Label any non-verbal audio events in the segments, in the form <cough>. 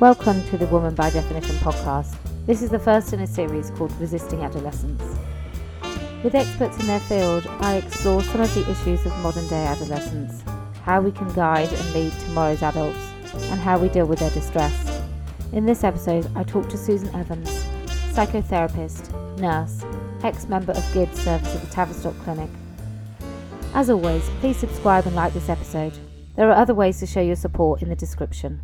Welcome to the Woman by Definition podcast. This is the first in a series called Resisting Adolescence. With experts in their field, I explore some of the issues of modern day adolescence, how we can guide and lead tomorrow's adults, and how we deal with their distress. In this episode, I talk to Susan Evans, psychotherapist, nurse, ex member of GID service at the Tavistock Clinic. As always, please subscribe and like this episode. There are other ways to show your support in the description.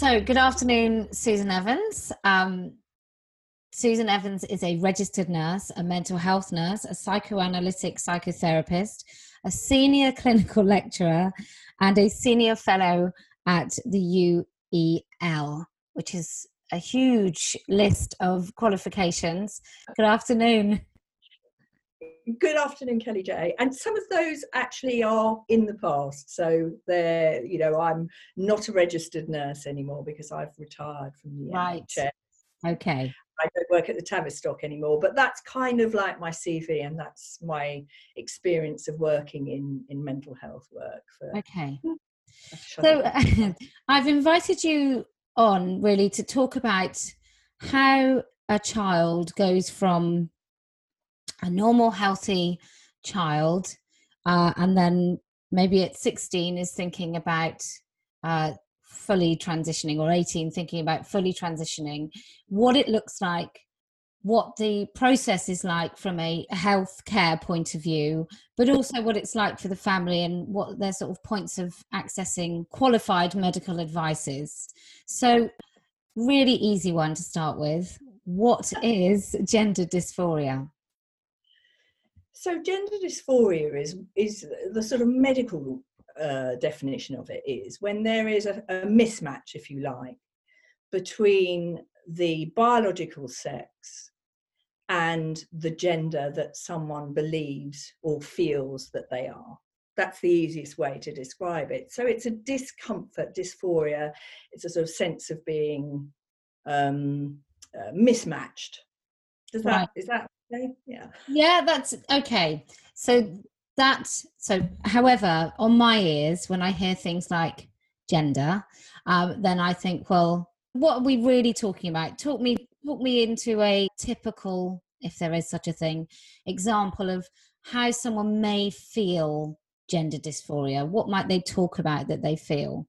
So, good afternoon, Susan Evans. Um, Susan Evans is a registered nurse, a mental health nurse, a psychoanalytic psychotherapist, a senior <laughs> clinical lecturer, and a senior fellow at the UEL, which is a huge list of qualifications. Good afternoon. Good afternoon, Kelly J. And some of those actually are in the past. So they're, you know, I'm not a registered nurse anymore because I've retired from the right. NHS. Okay. I don't work at the Tavistock anymore, but that's kind of like my CV, and that's my experience of working in in mental health work. For, okay. <laughs> So <laughs> I've invited you on really to talk about how a child goes from a normal, healthy child, uh, and then maybe at 16 is thinking about uh, fully transitioning, or 18 thinking about fully transitioning, what it looks like, what the process is like from a health care point of view, but also what it's like for the family and what their sort of points of accessing qualified medical advice is. So, really easy one to start with. What is gender dysphoria? So gender dysphoria is is the sort of medical uh, definition of it is when there is a, a mismatch, if you like, between the biological sex and the gender that someone believes or feels that they are. That's the easiest way to describe it. So it's a discomfort, dysphoria. It's a sort of sense of being um, uh, mismatched. Does that right. is that Yeah. Yeah, that's okay. So that so however, on my ears, when I hear things like gender, um, then I think, well, what are we really talking about? Talk me talk me into a typical, if there is such a thing, example of how someone may feel gender dysphoria. What might they talk about that they feel?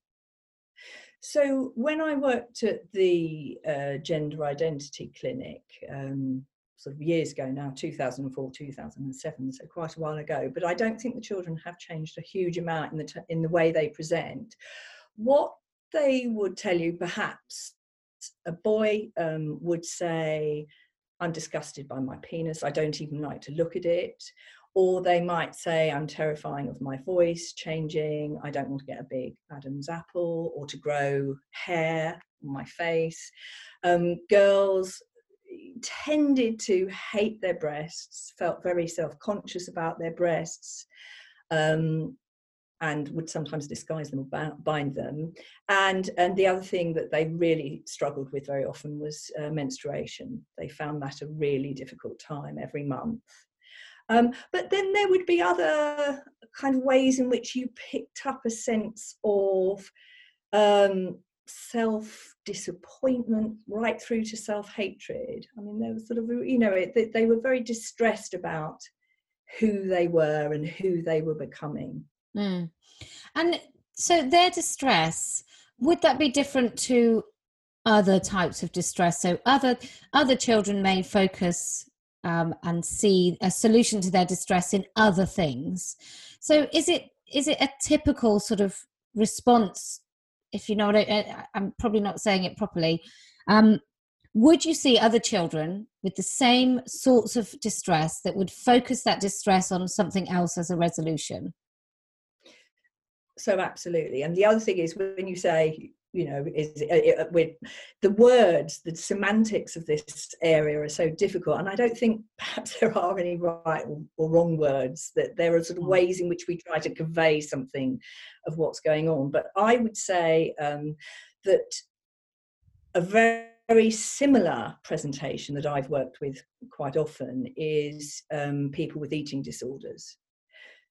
So when I worked at the uh, gender identity clinic, um, sort of years ago now, 2004, 2007, so quite a while ago. But I don't think the children have changed a huge amount in the t- in the way they present. What they would tell you, perhaps, a boy um, would say, "I'm disgusted by my penis. I don't even like to look at it." Or they might say, I'm terrifying of my voice changing. I don't want to get a big Adam's apple or to grow hair on my face. Um, girls tended to hate their breasts, felt very self conscious about their breasts. Um, and would sometimes disguise them or bind them. And, and the other thing that they really struggled with very often was uh, menstruation. They found that a really difficult time every month. Um, but then there would be other kind of ways in which you picked up a sense of um, self disappointment right through to self hatred. I mean, there was sort of, you know, it, they were very distressed about who they were and who they were becoming. Mm. And so their distress, would that be different to other types of distress? So other other children may focus um, and see a solution to their distress in other things. So is it is it a typical sort of response if you know what I, am probably not saying it properly. Um, would you see other children with the same sorts of distress that would focus that distress on something else as a resolution? So absolutely. And the other thing is when you say you know is uh, uh, with the words the semantics of this area are so difficult and i don't think <laughs> perhaps there are any right or, wrong words that there are sort of mm. ways in which we try to convey something of what's going on but i would say um, that a very very similar presentation that I've worked with quite often is um, people with eating disorders.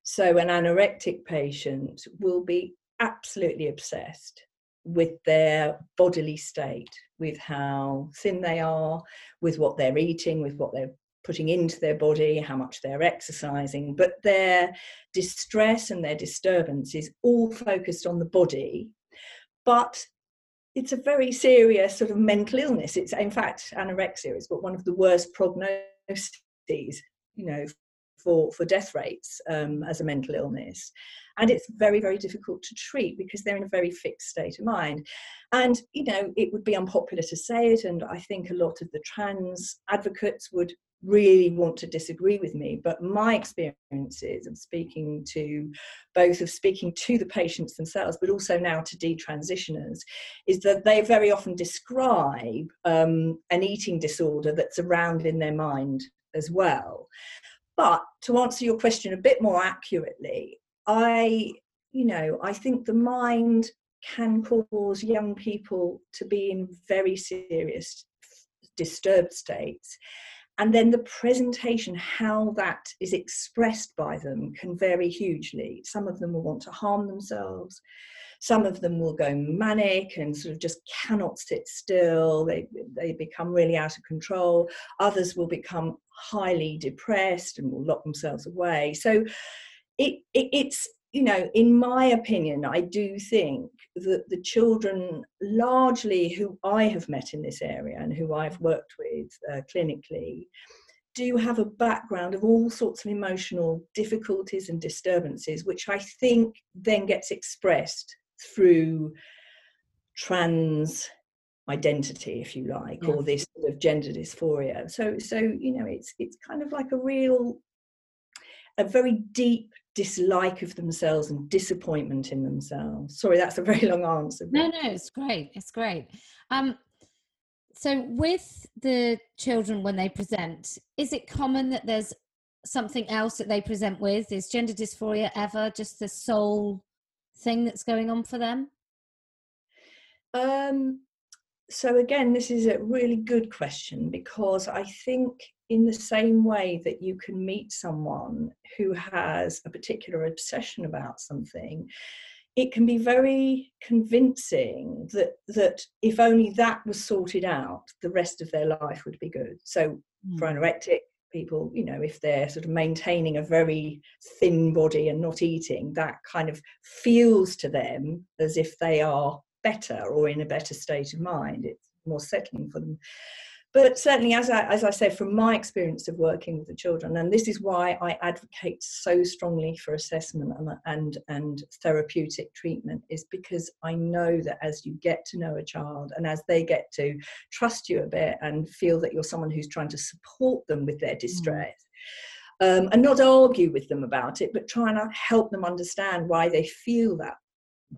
So, an anorectic patient will be absolutely obsessed with their bodily state, with how thin they are, with what they're eating, with what they're putting into their body, how much they're exercising, but their distress and their disturbance is all focused on the body. But it's a very serious sort of mental illness. It's in fact anorexia has got one of the worst prognoses, you know, for for death rates um, as a mental illness, and it's very very difficult to treat because they're in a very fixed state of mind. And you know, it would be unpopular to say it, and I think a lot of the trans advocates would really want to disagree with me, but my experiences of speaking to both of speaking to the patients themselves, but also now to detransitioners, is that they very often describe um, an eating disorder that's around in their mind as well. But to answer your question a bit more accurately, I, you know, I think the mind can cause young people to be in very serious disturbed states. And then the presentation how that is expressed by them can vary hugely. Some of them will want to harm themselves. Some of them will go manic and sort of just cannot sit still. They they become really out of control. Others will become highly depressed and will lock themselves away. So it, it it's you know in my opinion i do think that the children largely who I have met in this area and who I've worked with uh, clinically do have a background of all sorts of emotional difficulties and disturbances, which I think then gets expressed through trans identity, if you like, yeah. or this sort of gender dysphoria. So, so you know, it's it's kind of like a real, a very deep dislike of themselves and disappointment in themselves. Sorry, that's a very long answer. No, no, it's great. It's great. Um, so, with the children when they present, is it common that there's something else that they present with? Is gender dysphoria ever just the sole thing that's going on for them? Um, so again, this is a really good question because I think in the same way that you can meet someone who has a particular obsession about something it can be very convincing that that if only that was sorted out the rest of their life would be good so mm. for anorectic people you know if they're sort of maintaining a very thin body and not eating that kind of feels to them as if they are better or in a better state of mind it's more settling for them but certainly as I, as I said from my experience of working with the children and this is why i advocate so strongly for assessment and, and and therapeutic treatment is because i know that as you get to know a child and as they get to trust you a bit and feel that you're someone who's trying to support them with their mm. distress mm. um, and not argue with them about it but try and help them understand why they feel that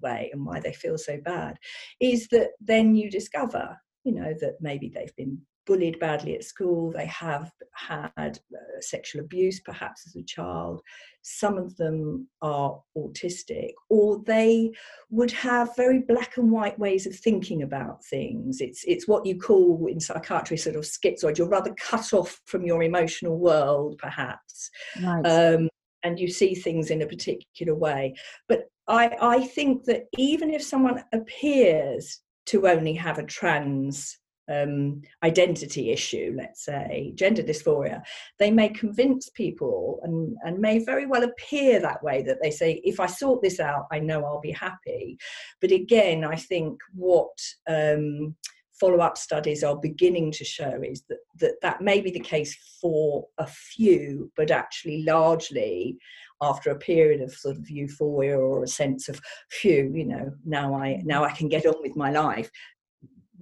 way and why they feel so bad is that then you discover you know that maybe they've been bullied badly at school, they have had uh, sexual abuse perhaps as a child, some of them are autistic, or they would have very black and white ways of thinking about things. It's, it's what you call in psychiatry sort of schizoid, you're rather cut off from your emotional world perhaps. Right. Um, and you see things in a particular way. But I, I think that even if someone appears to only have a trans um, identity issue, let's say, gender dysphoria, they may convince people and, and may very well appear that way that they say, if I sort this out, I know I'll be happy. But again, I think what um, follow up studies are beginning to show is that, that that may be the case for a few, but actually largely after a period of sort of euphoria or a sense of phew you know now i now i can get on with my life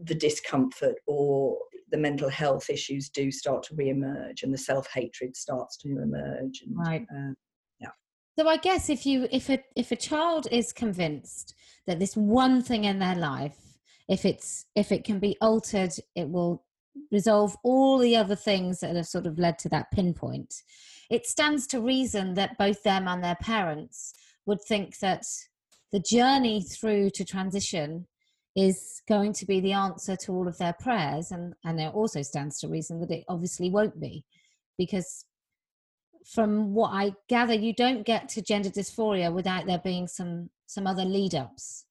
the discomfort or the mental health issues do start to re-emerge and the self-hatred starts to emerge and, right. uh, yeah. So i guess if you if a if a child is convinced that this one thing in their life if it's if it can be altered it will resolve all the other things that have sort of led to that pinpoint. It stands to reason that both them and their parents would think that the journey through to transition is going to be the answer to all of their prayers and and it also stands to reason that it obviously won't be because from what i gather you don't get to gender dysphoria without there being some some other lead ups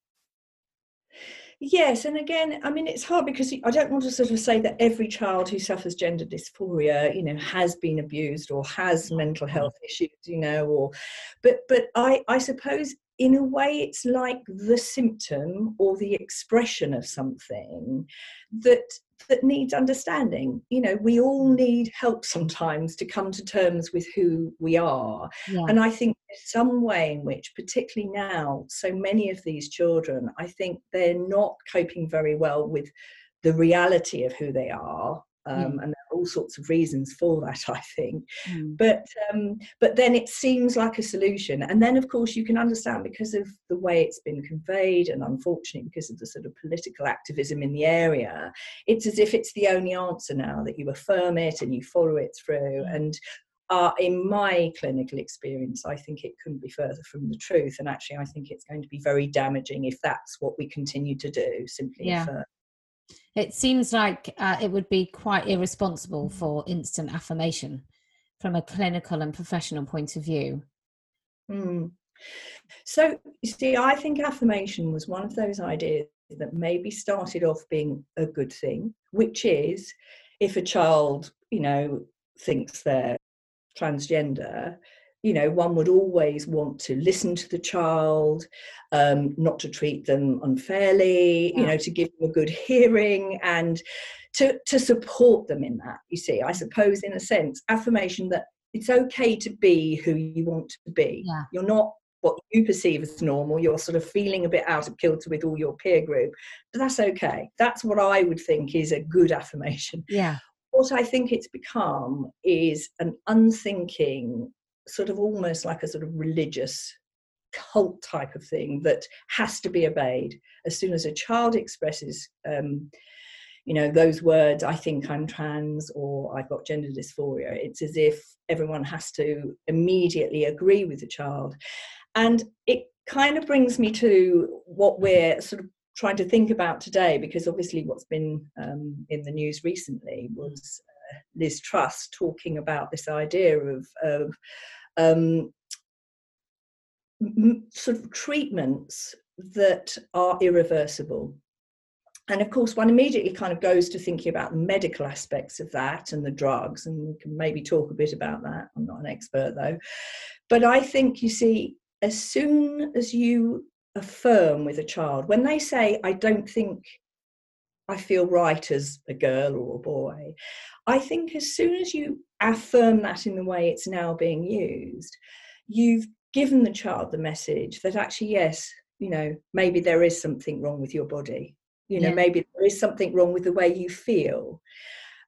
Yes, and again, I mean, it's hard because I don't want to sort of say that every child who suffers gender dysphoria, you know, has been abused or has mm-hmm. mental mm-hmm. health issues, you know, or, but but I I suppose in a way it's like the symptom or the expression of something that that needs understanding you know we all need help sometimes to come to terms with who we are yeah. and i think there's some way in which particularly now so many of these children i think they're not coping very well with the reality of who they are um, mm. and are all sorts of reasons for that <laughs> i think mm. but um, but then it seems like a solution and then of course you can understand because of the way it's been conveyed and unfortunately because of the sort of political activism in the area it's as if it's the only answer now that you affirm it and you follow it through mm. and uh, in my clinical experience, I think it couldn't be further from the truth. And actually, I think it's going to be very damaging if that's what we continue to do, simply yeah. affirm. It seems like uh, it would be quite irresponsible for instant affirmation from a clinical and professional point of view. Mm. So, you see, I think affirmation was one of those ideas that maybe started off being a good thing, which is if a child, you know, thinks they're transgender, you know, one would always want to listen to the child, um, not to treat them unfairly, yeah. you know, to give them a good hearing and to, to support them in that. You see, I suppose, in a sense, affirmation that it's okay to be who you want to be. Yeah. You're not what you perceive as normal. You're sort of feeling a bit out of kilter with all your peer group, but that's okay. That's what I would think is a good affirmation. Yeah. What I think it's become is an unthinking sort of almost like a sort of religious cult type of thing that has to be obeyed. As soon as a child expresses um, you know those words i think i'm trans or i've got gender dysphoria it's as if everyone has to immediately agree with the child. And it kind of brings me to what we're sort of trying to think about today because obviously what's been um, in the news recently was uh, liz truss talking about this idea of, of um, m- sort of treatments that are irreversible. And of course, one immediately kind of goes to thinking about the medical aspects of that and the drugs, and we can maybe talk a bit about that. I'm not an expert though. But I think you see, as soon as you affirm with a child, when they say, I don't think I feel right as a girl or a boy, I think as soon as you affirm that in the way it's now being used, you've given the child the message that actually, yes, you know, maybe there is something wrong with your body. You know, yeah. maybe there is something wrong with the way you feel.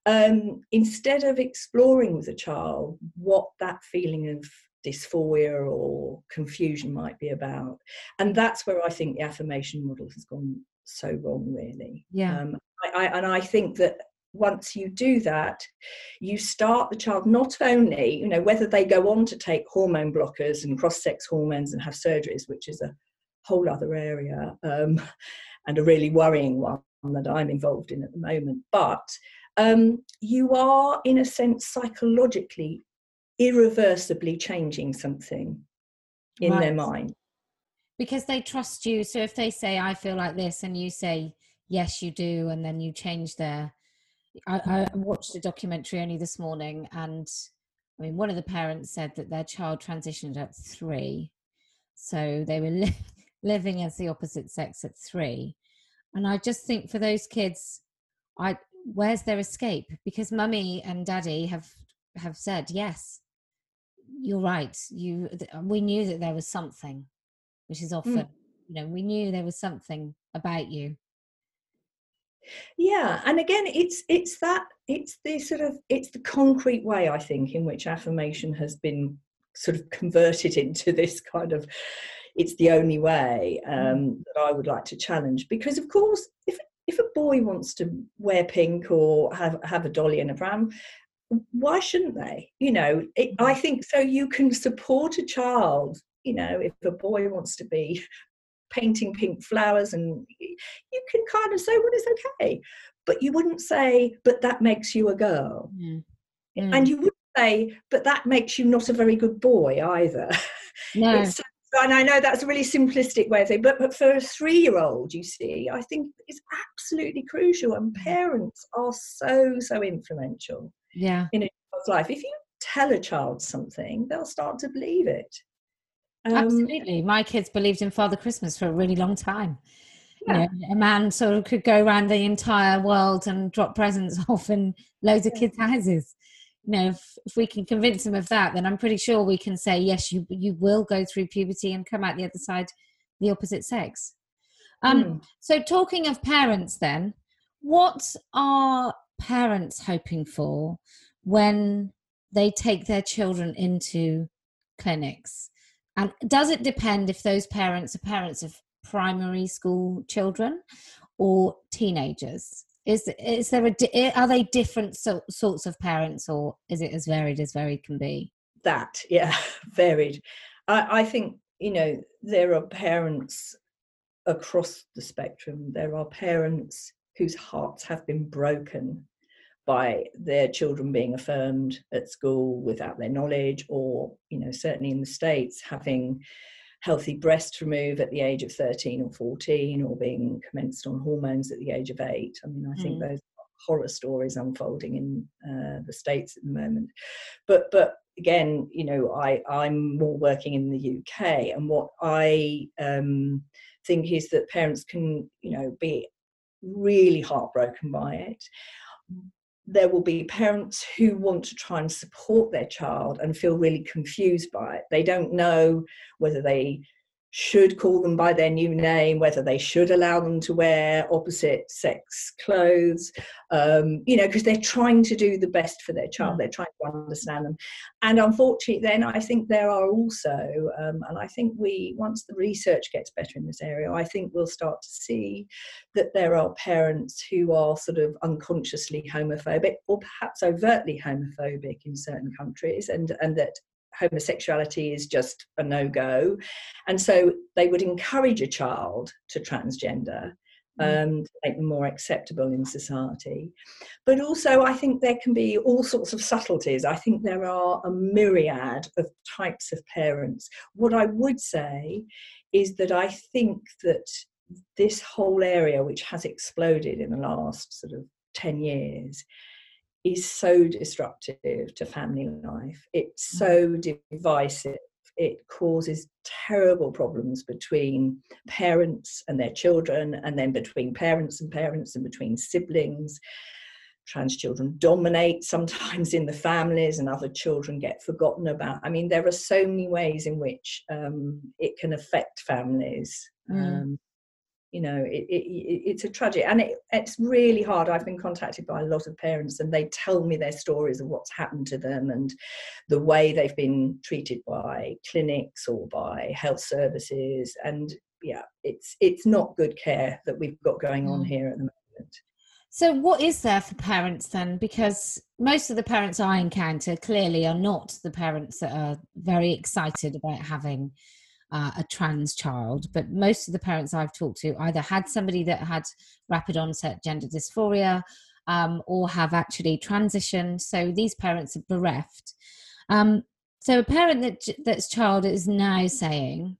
Um, instead of exploring with a child what that feeling of dysphoria or confusion might be about. And that's where I think the affirmation model has gone so wrong, really. Yeah. Um, I, I, and I think that once you do that, you start the child not only, you know, whether they go on to take hormone blockers and cross sex hormones and have surgeries, which is a whole other area um, <laughs> and a really worrying one that I'm involved in at the moment. But um, you are, in a sense, psychologically, irreversibly changing something in right. their mind. Because they trust you. So if they say, I feel like this, and you say, yes, you do, and then you change their I, I watched a documentary only this morning, and I mean, one of the parents said that their child transitioned at three, so they were li- <laughs> living as the opposite sex at three, and I just think for those kids, I where's their escape? Because mummy and daddy have have said yes, you're right. You we knew that there was something, which is often, mm. you know, we knew there was something about you yeah and again it's it's that it's the sort of it's the concrete way i think in which affirmation has been sort of converted <laughs> into this kind of it's the only way um, mm. that i would like to challenge because of course if if a boy wants to wear pink or have have a dolly and a pram why shouldn't they you know it, i mm. think so you can support a child you know if a boy wants to be painting pink flowers and you can kind of say well it's okay but you wouldn't say but that makes you a girl mm. Mm. and you wouldn't say but that makes you not a very good boy either no. <laughs> and I know that's a really simplistic way of saying, but, but for a three-year-old, you see, I think it's absolutely crucial, and mm. parents are so so influential. Yeah. In a child's life, if you tell a child something, they'll start to believe it. Um, Absolutely. My kids believed in Father Christmas for a really long time. Yeah. You know, a man sort of could go around the entire world and drop presents <laughs> off in loads of kids' houses. You know, if, if we can convince them of that, then I'm pretty sure we can say, yes, you you will go through puberty and come out the other side the opposite sex. Um, mm. So, talking of parents, then, what are parents hoping for when they take their children into clinics? And does it depend if those parents are parents of primary school children or teenagers? Is is there a are they different so, sorts of parents, or is it as varied as varied can be? That yeah, <laughs> varied. I, I think you know there are parents across the spectrum. There are parents whose hearts have been broken by their children being affirmed at school without their knowledge, or, you know, certainly in the States, having healthy breasts removed at the age of 13 or 14, or being commenced on hormones at the age of eight. I mean, I think mm. those horror stories unfolding in uh, the States at the moment. But, but again, you know, I, I'm more working in the UK, and what I um, think is that parents can, you know, be really heartbroken by it there will be parents who want to try and support their child and feel really confused by it. They don't know whether they should call them by their new name, whether they should allow them to wear opposite sex clothes, um, you know, because they're trying to do the best for their child, mm. they're trying to understand them. And unfortunately, then I think there are also, um, and I think we, once the research gets better in this area, I think we'll start to see that there are parents who are sort of unconsciously homophobic or perhaps overtly homophobic in certain countries, and, and that homosexuality is just a no go. And so they would encourage a child to transgender. Mm. Um, to make them more acceptable in society. But also, I think there can be all sorts of subtleties. I think there are a myriad of types of parents. What I would say is that I think that this whole area, which has exploded in the last sort of 10 years, is so destructive to family life. It's mm. so divisive. It causes terrible problems between parents and their children, and then between parents and parents, and between siblings. Trans children dominate sometimes in the families, and other children get forgotten about. I mean, there are so many ways in which um, it can affect families. Mm. Um, you know it, it, it's a tragic and it, it's really hard. I've been contacted by a lot of parents and they tell me their stories of what's happened to them and the way they've been treated by clinics or by health services. And yeah it's it's not good care that we've got going on mm. here at the moment. So what is there for parents then? Because most of the parents i encounter clearly are not the parents that are very excited about having uh, a trans child, but most of the parents I've talked to either had somebody that had rapid onset gender dysphoria um, or have actually transitioned. So these parents are bereft. Um, so a parent that that's child is now saying,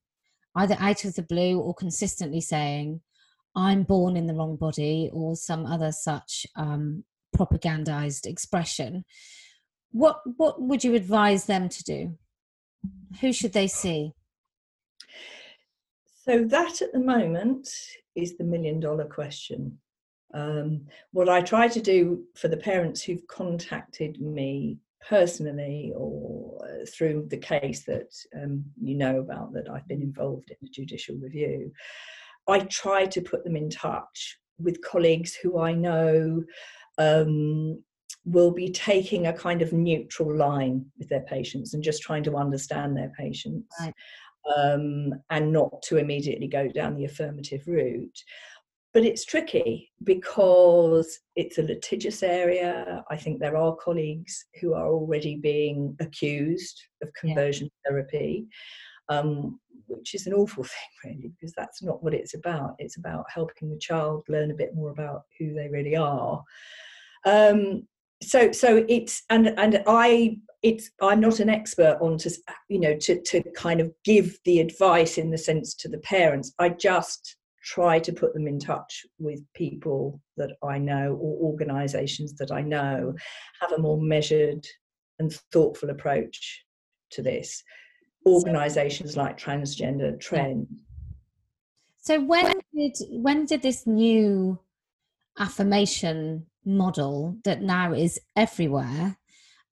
either out of the blue or consistently saying, "I'm born in the wrong body" or some other such um, propagandized expression. What what would you advise them to do? Who should they see? So that at the moment is the million dollar question. Um, what I try to do for the parents who've contacted me personally or uh, through the case that um, you know about that I've been involved in the judicial review, I try to put them in touch with colleagues who I know um, will be taking a kind of neutral line with their patients and just trying to understand their patients. Right um, and not to immediately go down the affirmative route. But it's tricky because it's a litigious area. I think there are colleagues who are already being accused of conversion yeah. therapy. Um, which is an awful <laughs> thing, really, because that's not what it's about. It's about helping the child learn a bit more about who they really are. Um, so, so it's and and I it's I'm not an expert on to you know to to kind of give the advice in the sense to the parents. I just try to put them in touch with people that I know or organizations that I know have a more measured and thoughtful approach to this. Organizations like Transgender Trend. So when did when did this new affirmation model that now is everywhere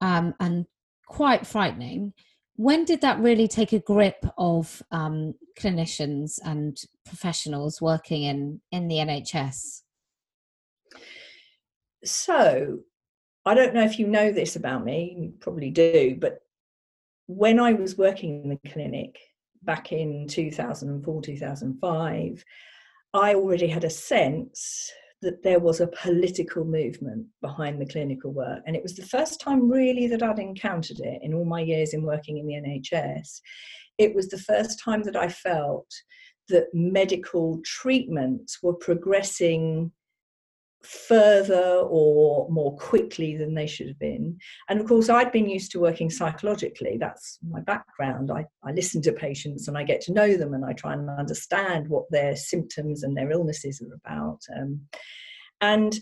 um, and quite frightening when did that really take a grip of um, clinicians and professionals working in in the NHS? So, I don't know if you know this about me, you probably do, but when I was working in the clinic back in 2004, 2005, I already had a sense that there was a political movement behind the clinical work. And it was the first time really that I'd encountered it in all my years in working in the NHS. It was the first time that I felt that medical treatments were progressing further or more quickly than they should have been. And of course, I'd been used to working psychologically. That's my background. I, I listen to patients and I get to know them and I try and understand what their symptoms and their illnesses are about. Um, and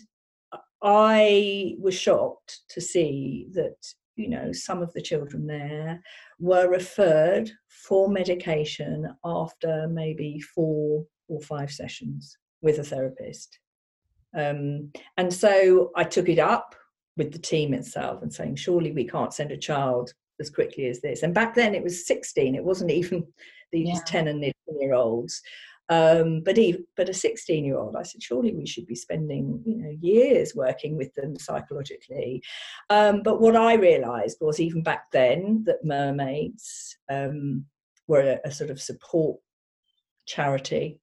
I was shocked to see that, you know, some of the children there were referred for medication after maybe four or five sessions with a therapist um, and so I took it up with the team itself and saying, surely we can't send a child as quickly as this. And back then it was 16, it wasn't even <laughs> these yeah. 10 and 11 year olds. Um, but even, but a 16 year old, I said, surely we should be spending you know years working with them psychologically. Um, but what I realised was even back then that mermaids um, were a, a, sort of support charity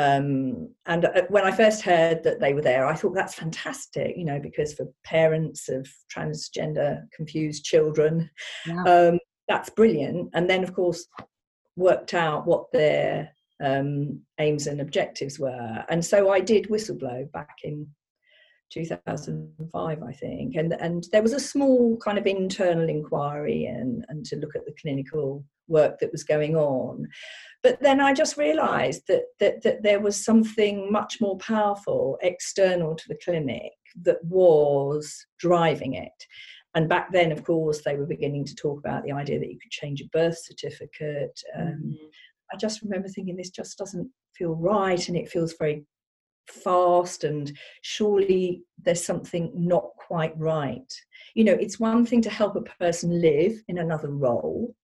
um, and uh, when I first heard that they were there, I thought that's fantastic, you know, because for parents of transgender confused children, yeah. um, that's brilliant. And then, of course, worked out what their um, aims and objectives were. And so I did whistleblow back in 2005, I think. And, and there was a small kind of internal inquiry and, and to look at the clinical work that was going on. But then I just realised that, that, that there was something much more powerful external to the clinic that was driving it. And back then, of course, they were beginning to talk about the idea that you could change a birth certificate. Um, mm-hmm. I just remember thinking this just doesn't feel right and it feels very fast and surely there's something not quite right. You know, it's one thing to help a person live in another role,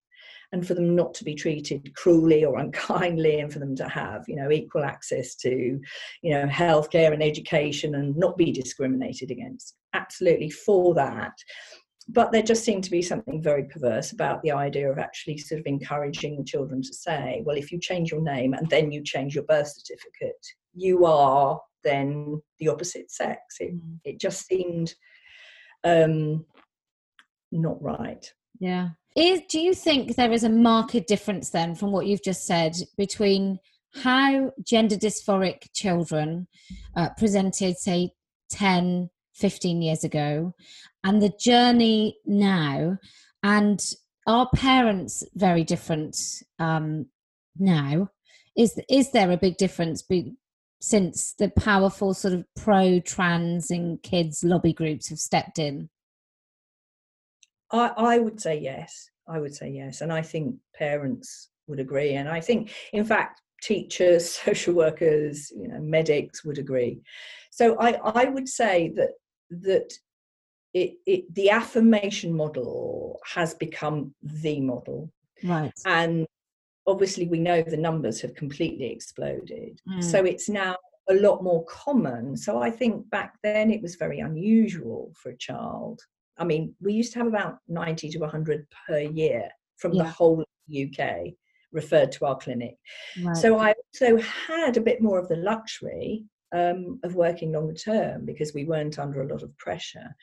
and for them not to be treated cruelly or <laughs> unkindly and for them to have you know equal access to you know healthcare and education and not be discriminated against absolutely for that but there just seemed to be something very perverse about the idea of actually sort of encouraging the children to say well if you change your name and then you change your birth certificate you are then the opposite sex it, mm. it just seemed um not right yeah is, do you think there is a marked difference then from what you've just said between how gender dysphoric children uh, presented, say, 10, 15 years ago, and the journey now? And are parents very different um, now? Is, is there a big difference be, since the powerful sort of pro trans and kids lobby groups have stepped in? I, I would say yes. I would say yes. And I think parents would agree. And I think, in fact, teachers, <laughs> social workers, you know, medics would agree. So I, I would say that that it, it the affirmation model has become the model. Right. And obviously we know the numbers have completely exploded. Mm. So it's now a lot more common. So I think back then it was very unusual for a child I mean, we used to have about 90 to 100 per year from yeah. the whole UK referred to our clinic. Right. So I also had a bit more of the luxury um, of working longer term because we weren't under a lot of pressure.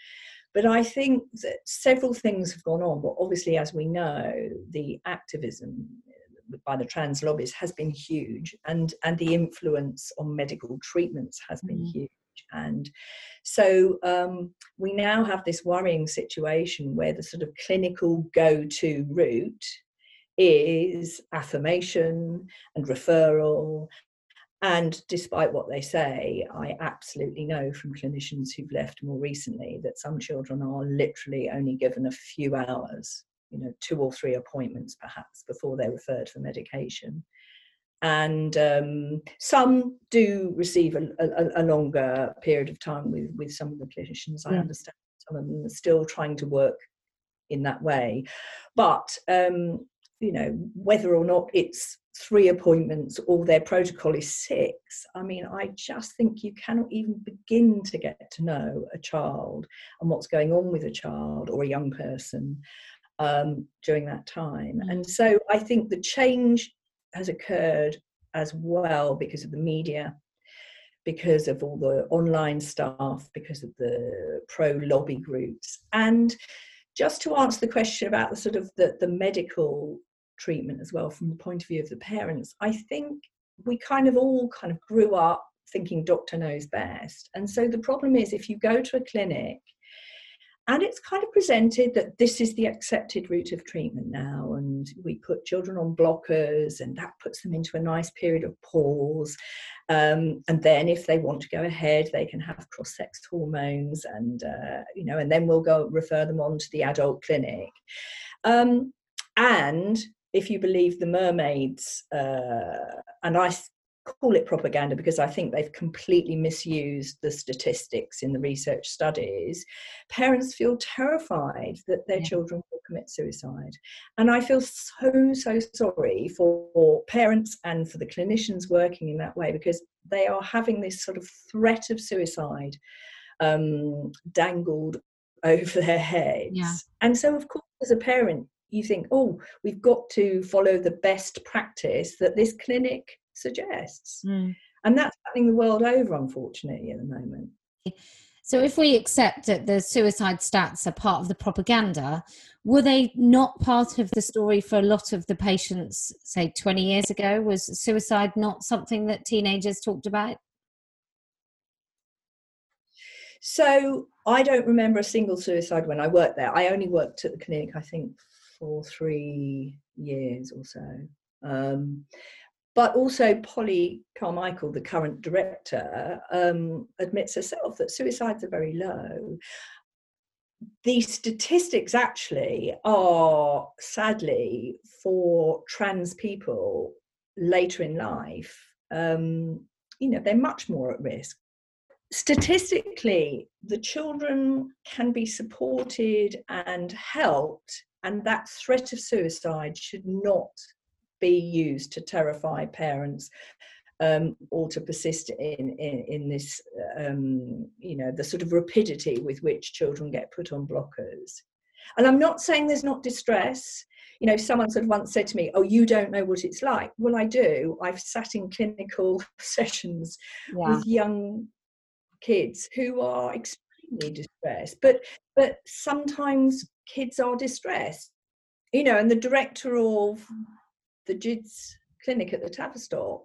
But I think that several things have gone on. But obviously, as we know, the activism by the trans lobbies has been huge, and and the influence on medical treatments has been mm. huge. And so um, we now have this worrying situation where the sort of clinical go-to route is affirmation and referral and despite what they say, I absolutely know from clinicians who've left more recently that some children are literally only given a few hours, you know, two or three appointments perhaps before they're referred for medication. And um, some do receive a, a, a, longer period of time with, with some of the clinicians. I understand some of them are still trying to work in that way. But um, you know whether or not it's three appointments or their protocol is six i mean i just think you cannot even begin to get to know a child and what's going on with a child or a young person um, during that time. Mm. and so i think the change has occurred as well because of the media because of all the online stuff because of the pro lobby groups. And just to answer the question about the sort of the, the medical treatment as well from the point of view of the parents i think we kind of all kind of grew up thinking doctor knows best. And so the problem is if you go to a clinic and it's kind of presented that this is the accepted route of treatment now and we put children on blockers and that puts them into a nice period of pause. Um, and then if they want to go ahead they can have cross-sex hormones and uh, you know and then we'll go refer them on to the adult clinic. Um, and if you believe the mermaids, uh, and I call it propaganda because I think they've completely misused the statistics in the research studies, parents feel terrified that their yeah. children will commit suicide. And I feel so, so sorry for parents and for the clinicians working in that way because they are having this sort of threat of suicide um, dangled over their heads. Yeah. And so, of course, as a parent, you think, oh, we've got to follow the best practice that this clinic suggests. Mm. And that's happening the world over, unfortunately, at the moment. So, if we accept that the suicide stats are part of the propaganda, were they not part of the story for a lot of the patients, say 20 years ago? Was suicide not something that teenagers talked about? So, I don't remember a single suicide when I worked there. I only worked at the clinic, I think, for three years or so. Um, but also, Polly Carmichael, the current director, um, admits herself that suicides are very low. The statistics actually are sadly for trans people later in life, um, you know, they're much more at risk. Statistically, the children can be supported and helped and that threat of suicide should not be used to terrify parents um, or to persist in, in, in this, um, you know, the sort of rapidity with which children get put on blockers. And I'm not saying there's not distress. You know, someone sort of once said to me, Oh, you don't know what it's like. Well, I do. I've sat in clinical <laughs> sessions yeah. with young kids who are extremely distressed. But but sometimes kids are distressed. You know, and the director of the GIDS clinic at the Tavistock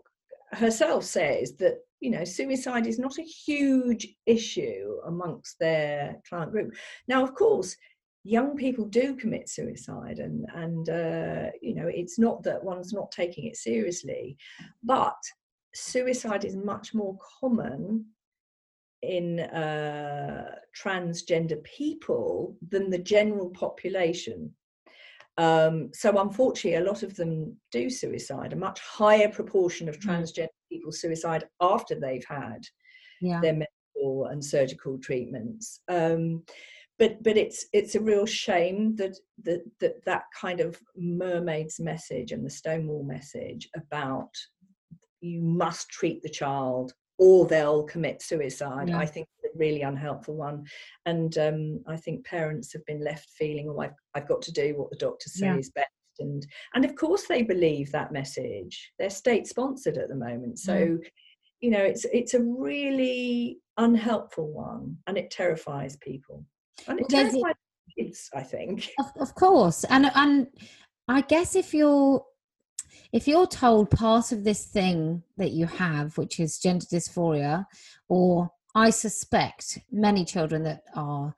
herself says that you know suicide is not a huge issue amongst their client group now of course young people do commit suicide and and uh, you know it's not that one's not taking it seriously but suicide is much more common in uh, transgender people than the general population. Um, so, unfortunately, a lot of them do suicide. A much higher proportion of mm. transgender people suicide after they've had yeah. their medical and surgical treatments. Um, but but it's it's a real shame that that that that kind of mermaid's message and the Stonewall message about you must treat the child or they'll commit suicide. Yeah. I think really unhelpful one. And um, I think parents have been left feeling, oh, I've, I've got to do what the doctors say yeah. is best. And and of course they believe that message. They're state sponsored at the moment, so mm. you know it's it's a really unhelpful one, and it terrifies people. And it well, terrifies kids, I think. Of, of course, and and I guess if you're if you're told part of this thing that you have, which is gender dysphoria, or I suspect many children that are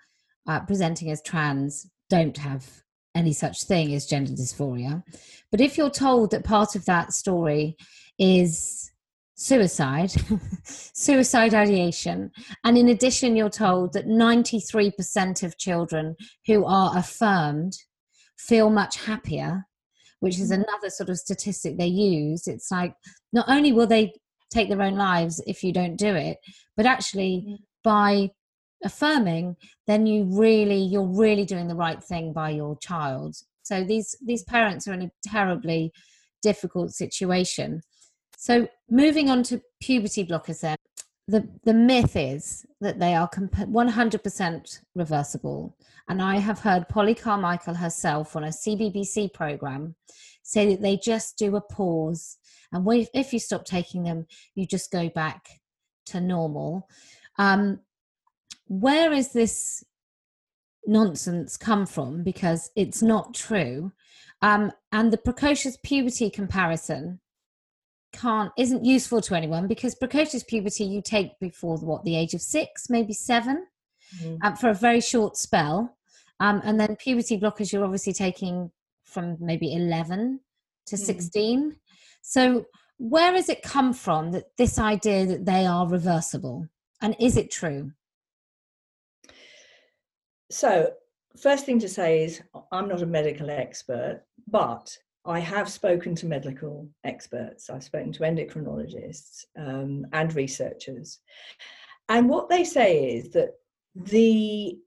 uh, presenting as trans don't have any such thing as gender dysphoria. But if you're told that part of that story is suicide, <laughs> suicide ideation, and in addition, you're told that 93% of children who are affirmed feel much happier, which is mm-hmm. another sort of statistic they use. It's like not only will they take their own lives if you don't do it, but actually mm-hmm. by affirming then you really you're really doing the right thing by your child. So these these parents are in a terribly difficult situation. So moving on to puberty blockers then the the myth is that they are comp- 100% reversible. And i have heard polly carmichael herself on a cbbc program say that they just do a pause and if you stop taking them you just go back to normal um, where is this nonsense come from? Because it's not true. Um, and the precocious puberty comparison can't isn't useful to anyone because precocious puberty you take before what the age of six, maybe 7 mm-hmm. um, for a very short spell, um, and then puberty blockers you're obviously taking from maybe eleven to mm-hmm. sixteen. So where has it come from that this idea that they are reversible, and is it true? So, first thing to say is I'm not a medical expert, but I have spoken to medical experts. I've spoken to endocrinologists um, and researchers. And what they say is that the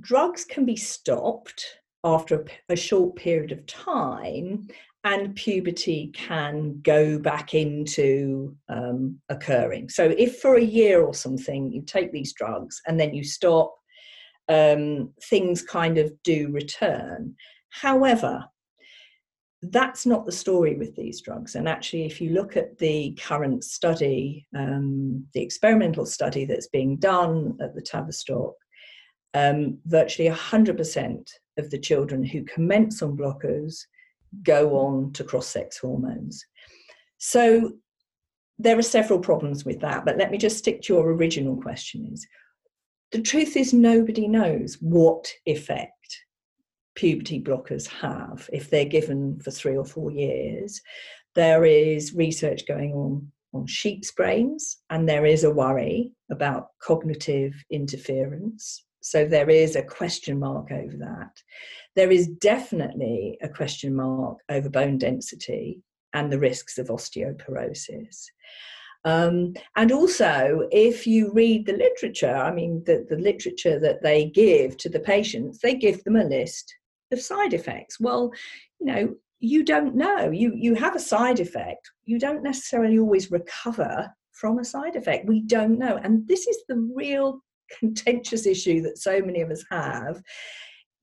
drugs can be stopped after a, a short period of time and puberty can go back into um, occurring. So, if for a year or something you take these drugs and then you stop um, things kind of do return. However, that's not the story with these drugs. And actually, if you look at the current study, um, the experimental study that's being done at the Tavistock, um, virtually 100% of the children who commence on blockers go on to cross sex hormones. So there are several problems with that, but let me just stick to your original question is the truth is, nobody knows what effect puberty blockers have if they're given for three or four years. There is research going on on sheep's brains, and there is a worry about cognitive interference. So there is a question mark over that. There is definitely a question mark over bone density and the risks of osteoporosis. Um, and also, if you read the literature, I mean, the, the literature that they give to the patients, they give them a list of side effects. Well, you know, you don't know. You, you have a side effect, you don't necessarily always recover from a side effect. We don't know. And this is the real <laughs> contentious issue that so many of us have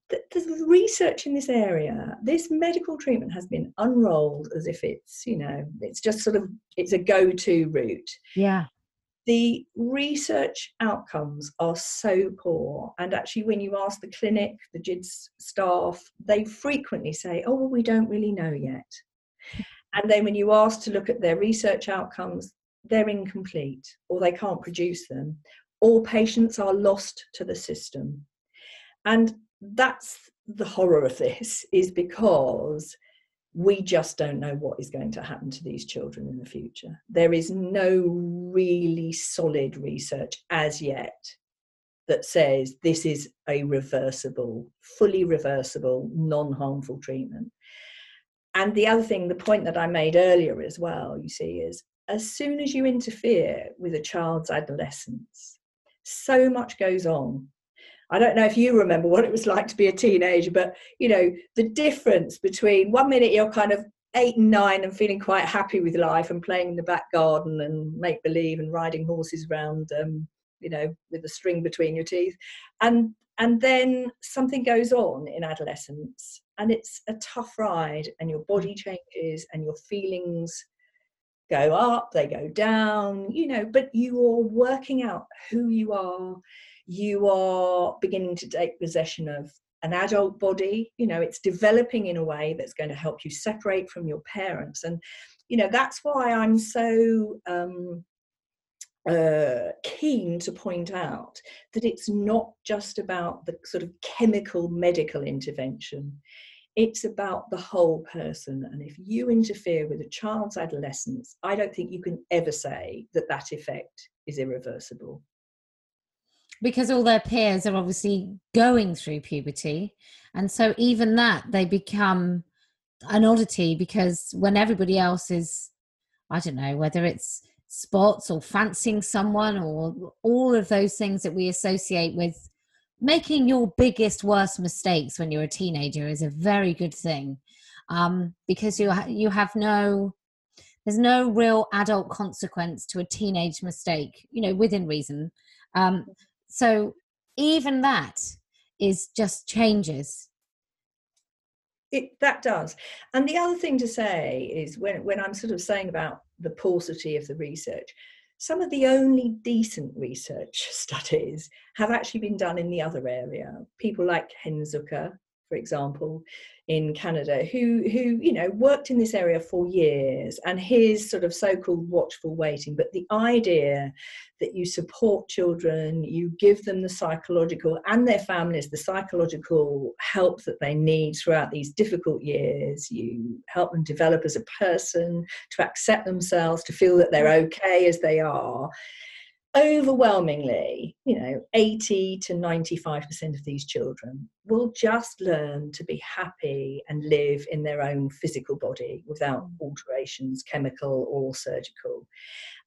the, research in this area, this medical treatment has been unrolled as if it's, you know, it's just sort of, it's a go-to route. Yeah. The research outcomes are so poor. And actually, when you ask the clinic, the GIDS staff, they frequently say, oh, well, we don't really know yet. <laughs> And then when you ask to look at their research outcomes, they're incomplete or they can't produce them, or patients are lost to the system. And that's the horror of this is because we just don't know what is going to happen to these children in the future. There is no really solid research as yet that says this is a reversible, fully reversible, non harmful treatment. And the other thing, the point that I made earlier as well, you see, is as soon as you interfere with a child's adolescence, so much goes on I don't know if you remember what it was like to be a teenager, but you know, the difference between one minute you're kind of eight and nine and feeling quite happy with life and playing in the back garden and make believe and riding horses around, um, you know, with a string between your teeth. And and then something goes on in adolescence and it's a tough ride and your body changes and your feelings go up, they go down, you know, but you are working out who you are. You are beginning to take possession of an adult body you know it's developing in a way that's going to help you separate from your parents. And you know that's why i'm so um, uh, keen to point out that it's not just about the sort of chemical medical intervention it's about the whole person and if you interfere with a child's adolescence i don't think you can ever say that that effect is irreversible. Because all their peers are obviously going through puberty and so even that they become an oddity because when everybody else is i don't know whether it's spots or fancying someone or all of those things that we associate with making your biggest worst mistakes when you're a teenager is a very good thing um, because you ha- you have no there's no real adult consequence to a teenage mistake you know within reason um, so even that is just changes. It, that does. And the other thing to say is when, when I'm sort of saying about the paucity of the research, some of the only decent research <laughs> studies have actually been done in the other area. People like Ken Zucker, for example, in Canada who who you know worked in this area for years and his sort of so-called watchful waiting. But the idea that you support children you give them the psychological and their families the psychological help that they need throughout these difficult years you help them develop as a person to accept themselves to feel that they're mm. okay as they are overwhelmingly, you know, 80 to 95% of these children will just learn to be happy and live in their own physical body without mm. alterations, chemical or surgical.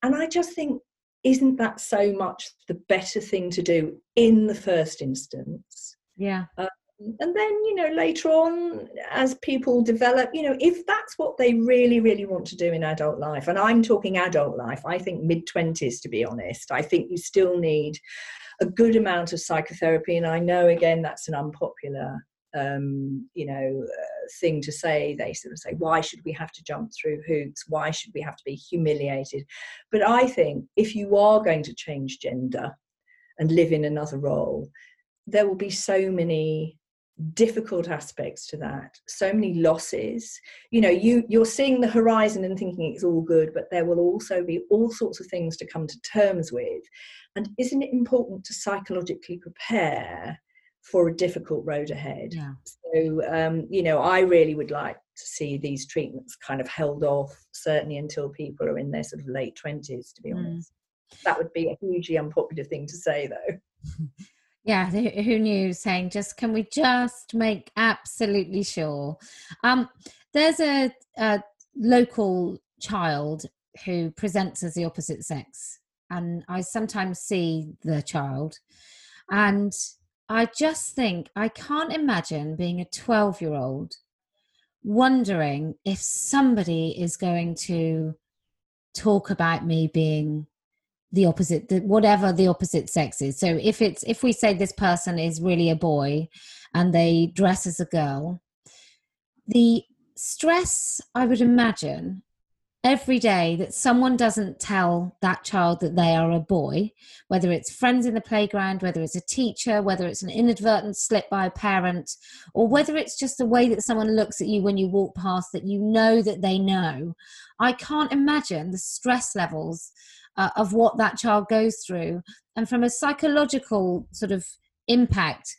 And I just think, isn't that so much the better thing to do in the first instance? Yeah. Uh, and then you know later on as people develop you know if that's what they really really want to do in adult life and i'm talking adult life i think mid 20s to be honest. I think you still need a good amount of psychotherapy and i know again that's an unpopular um, you know uh, thing to say. They sort of say why should we have to jump through hoops? Why should we have to be humiliated? But i think if you are going to change gender and live in another role there will be so many difficult aspects to that. So many losses. You know you you're seeing the horizon and thinking it's all good but there will also be all sorts of things to come to terms with. And isn't it important to psychologically prepare for a difficult road ahead? Yeah. so um, you know i really would like to see these treatments kind of held off certainly until people are in their sort of late 20s to be mm. honest. That would be a hugely unpopular thing to say though <laughs> Yeah, who knew? Saying just can we just make absolutely sure? Um, there's a, a local child who presents as the opposite sex, and I sometimes see the child, and I just think I can't imagine being a 12 year old wondering if somebody is going to talk about me being the opposite the, whatever the opposite sex is. So if it's if we say this person is really a boy and they dress as a girl the stress i would imagine every day that someone doesn't tell that child that they are a boy whether it's friends in the playground whether it's a teacher whether it's an inadvertent slip by a parent or whether it's just the way that someone looks at you when you walk past that you know that they know i can't imagine the stress levels uh, of what that child goes through and from a psychological sort of impact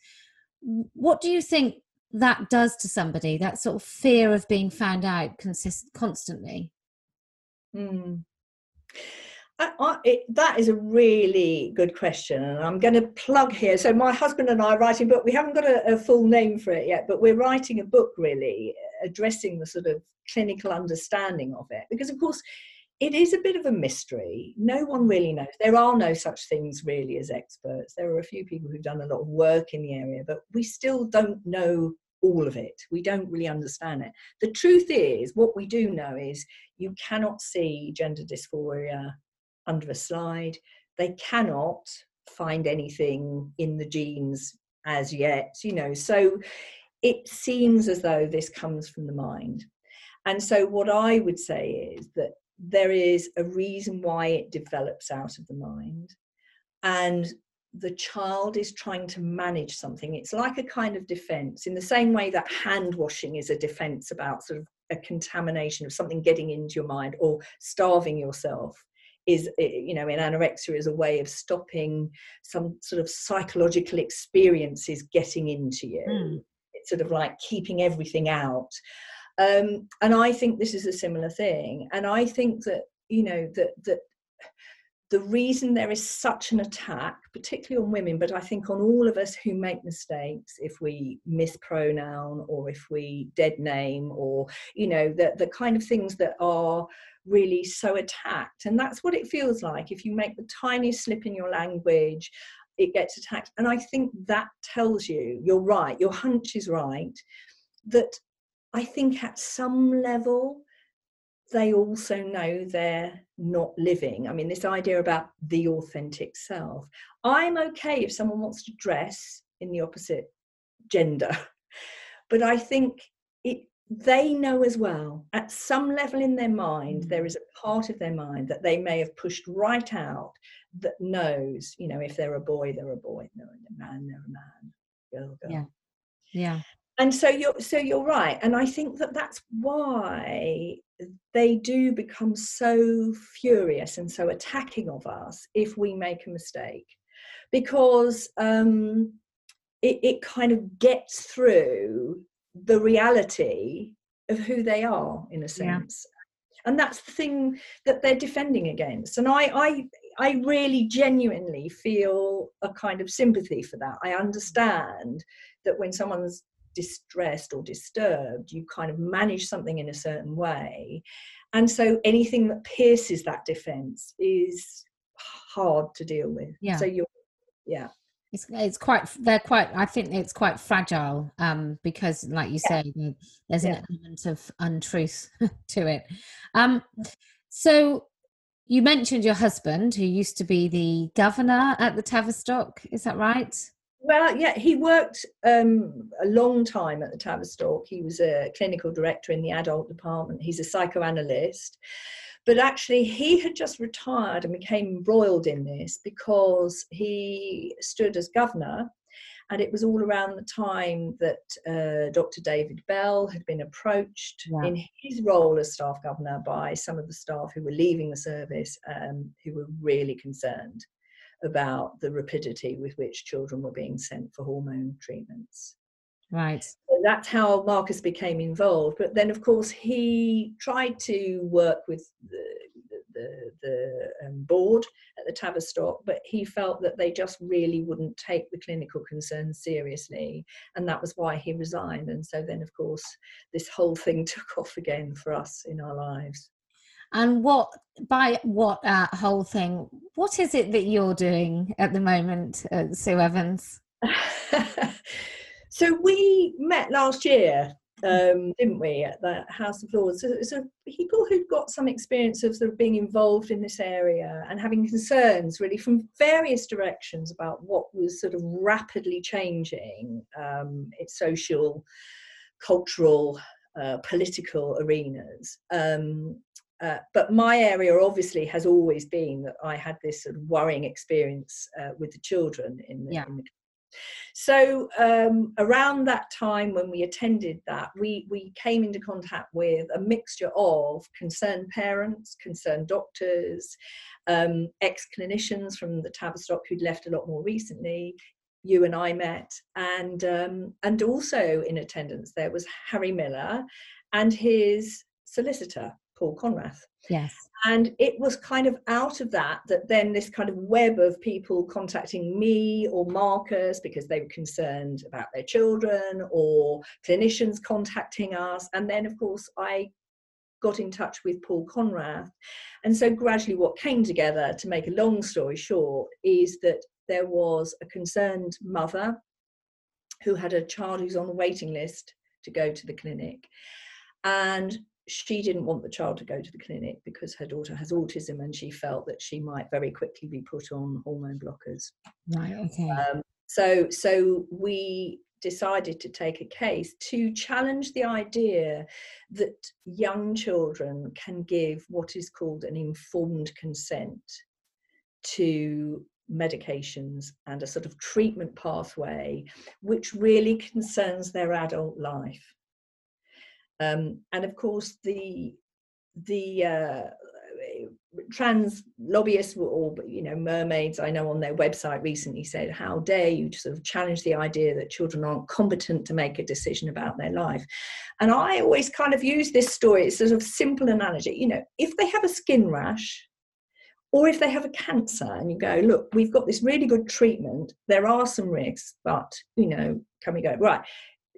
what do you think that does to somebody that sort of fear of being found out consist- constantly mm. I, I, it, that is a really good question, and I'm going to plug here. So, my husband and I are writing a book. We haven't got a, a, full name for it yet, but we're writing a book really addressing the sort of clinical understanding of it. Because, of course, it is a bit of a mystery. No one really knows. There are no such things really as experts. There are a few people who've done a lot of work in the area, but we still don't know all of it. We don't really understand it. The truth is, what we do know is you cannot see gender dysphoria under a slide. They cannot find anything in the genes as yet, you know. So it seems as though this comes from the mind. And so, what I would say is that there is a reason why it develops out of the mind. And the child is trying to manage something. It's like a kind of defense, in the same way that hand washing is a defense about sort of a contamination of something getting into your mind or starving yourself is you know in anorexia is a way of stopping some sort of psychological experiences getting into you mm. it's sort of like keeping everything out um, and i think this is a similar thing and i think that you know that that the reason there is such an attack, particularly on women, but I think on all of us who make mistakes, if we mispronoun or if we dead name or, you know, the, the kind of things that are really so attacked. And that's what it feels like. If you make the tiniest slip in your language, it gets attacked. And I think that tells you, you're right, your hunch is right, that I think at some level, they also know they're not living. I mean, this idea about the authentic self. I'm okay if someone wants to dress in the opposite gender, <laughs> but I think it they know as well at some level in their mind there mm. is a part of their mind that they may have pushed right out that knows you know if they're a boy they're a boy no a man they're a man girl girl yeah yeah and so you're so you're right and i think that that's why they do become so furious and so attacking of us if we make a mistake. Because um, it, it kind of gets through the reality of who they are in a sense. Yeah. and that's the thing that they're defending against. And I, I i really genuinely feel a kind of sympathy for that. I understand that when someone's distressed or disturbed, you kind of manage something in a certain way. And so anything that pierces that defense is hard to deal with. Yeah. So you're, yeah. It's, it's quite they're quite i think it's quite fragile um because like you yeah. say there's an element of untruth <laughs> to it um so you mentioned your husband who used to be the governor at the tavistock is that right well, yeah, he worked um, a long time at the Tavistock. He was a clinical director in the adult department. He's a psychoanalyst. But actually, he had just retired and became embroiled in this because he stood as governor. And it was all around the time that uh, Dr. David Bell had been approached yeah. in his role as staff governor by some of the staff who were leaving the service, um, who were really concerned about the rapidity with which children were being sent for hormone treatments. Right. So that's how Marcus became involved. But then, of course, he tried to work with the, the, the um, board at the Tavistock, but he felt that they just really wouldn't take the clinical concerns seriously. And that was why he resigned. And so then, of course, this whole thing <laughs> took off again for us in our lives. And what by what uh, whole thing? What is it that you're doing at the moment, uh, Sue Evans? <laughs> so we met last year, um, didn't we, at the House of Lords? So, so, people who'd got some experience of sort of being involved in this area and having concerns really from various directions about what was sort of rapidly changing um, its social, cultural, uh, political arenas. Um, uh, but my area obviously has always been that I had this sort of worrying experience uh, with the children in the, yeah. in the so um, around that time when we attended that, we, we came into contact with a mixture of concerned parents, concerned doctors, um, ex-clinicians from the Tavistock who'd left a lot more recently. You and I met, and um, and also in attendance there was Harry Miller and his solicitor Paul Conrathe. Yes. And it was kind of out of that that then this kind of web of people contacting me or Marcus because they were concerned about their children or clinicians contacting us. And then, of course, I got in touch with Paul Conrathe. And so, gradually, what came together, to make a long story short, is that there was a concerned mother who had a child who's on the waiting list to go to the clinic. And she didn't want the child to go to the clinic because her daughter has autism and she felt that she might very quickly be put on hormone blockers. Right, okay. Um, so, so we decided to take a case to challenge the idea that young children can give what is called an informed consent to medications and a sort of treatment pathway which really concerns their adult life. Um, and of course, the the uh, trans lobbyists were all, you know, mermaids. I know on their website recently said, "How dare you sort of challenge the idea that children aren't competent to make a decision about their life?" And I always kind of use this story. It's sort of simple analogy. You know, if they have a skin rash, or if they have a cancer and you go look we've got this really good treatment there are some risks but you know can we go right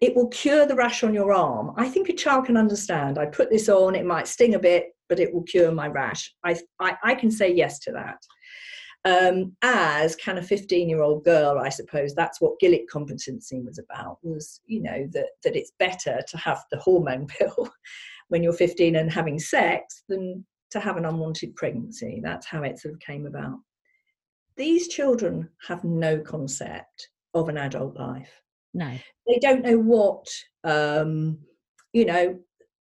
it will cure the rash on your arm i think a child can understand i put this on it might sting a bit but it will cure my rash i i, I can say yes to that um, as can a 15 year old girl i suppose that's what gillick competency was about was you know that that it's better to have the hormone <laughs> pill when you're 15 and having sex than to have an unwanted pregnancy. That's how it sort of came about. These children have no concept of an adult life. No. They don't know what, um, you know,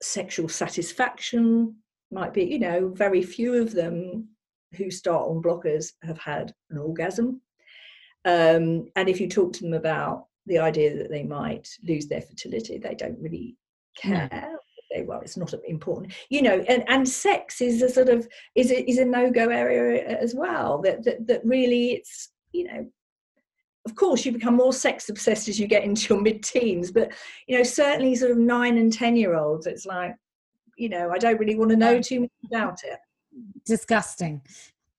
sexual satisfaction might be. You know, very few of them who start on blockers have had an orgasm. Um, and if you talk to them about the idea that they might lose their fertility, they don't really care. No say well it's not important you know and, and sex is a sort of is a, is a no-go area as well that, that that really it's you know of course you become more sex obsessed as you get into your mid-teens but you know certainly sort of nine and ten year olds it's like you know i don't really want to know too much about it. Disgusting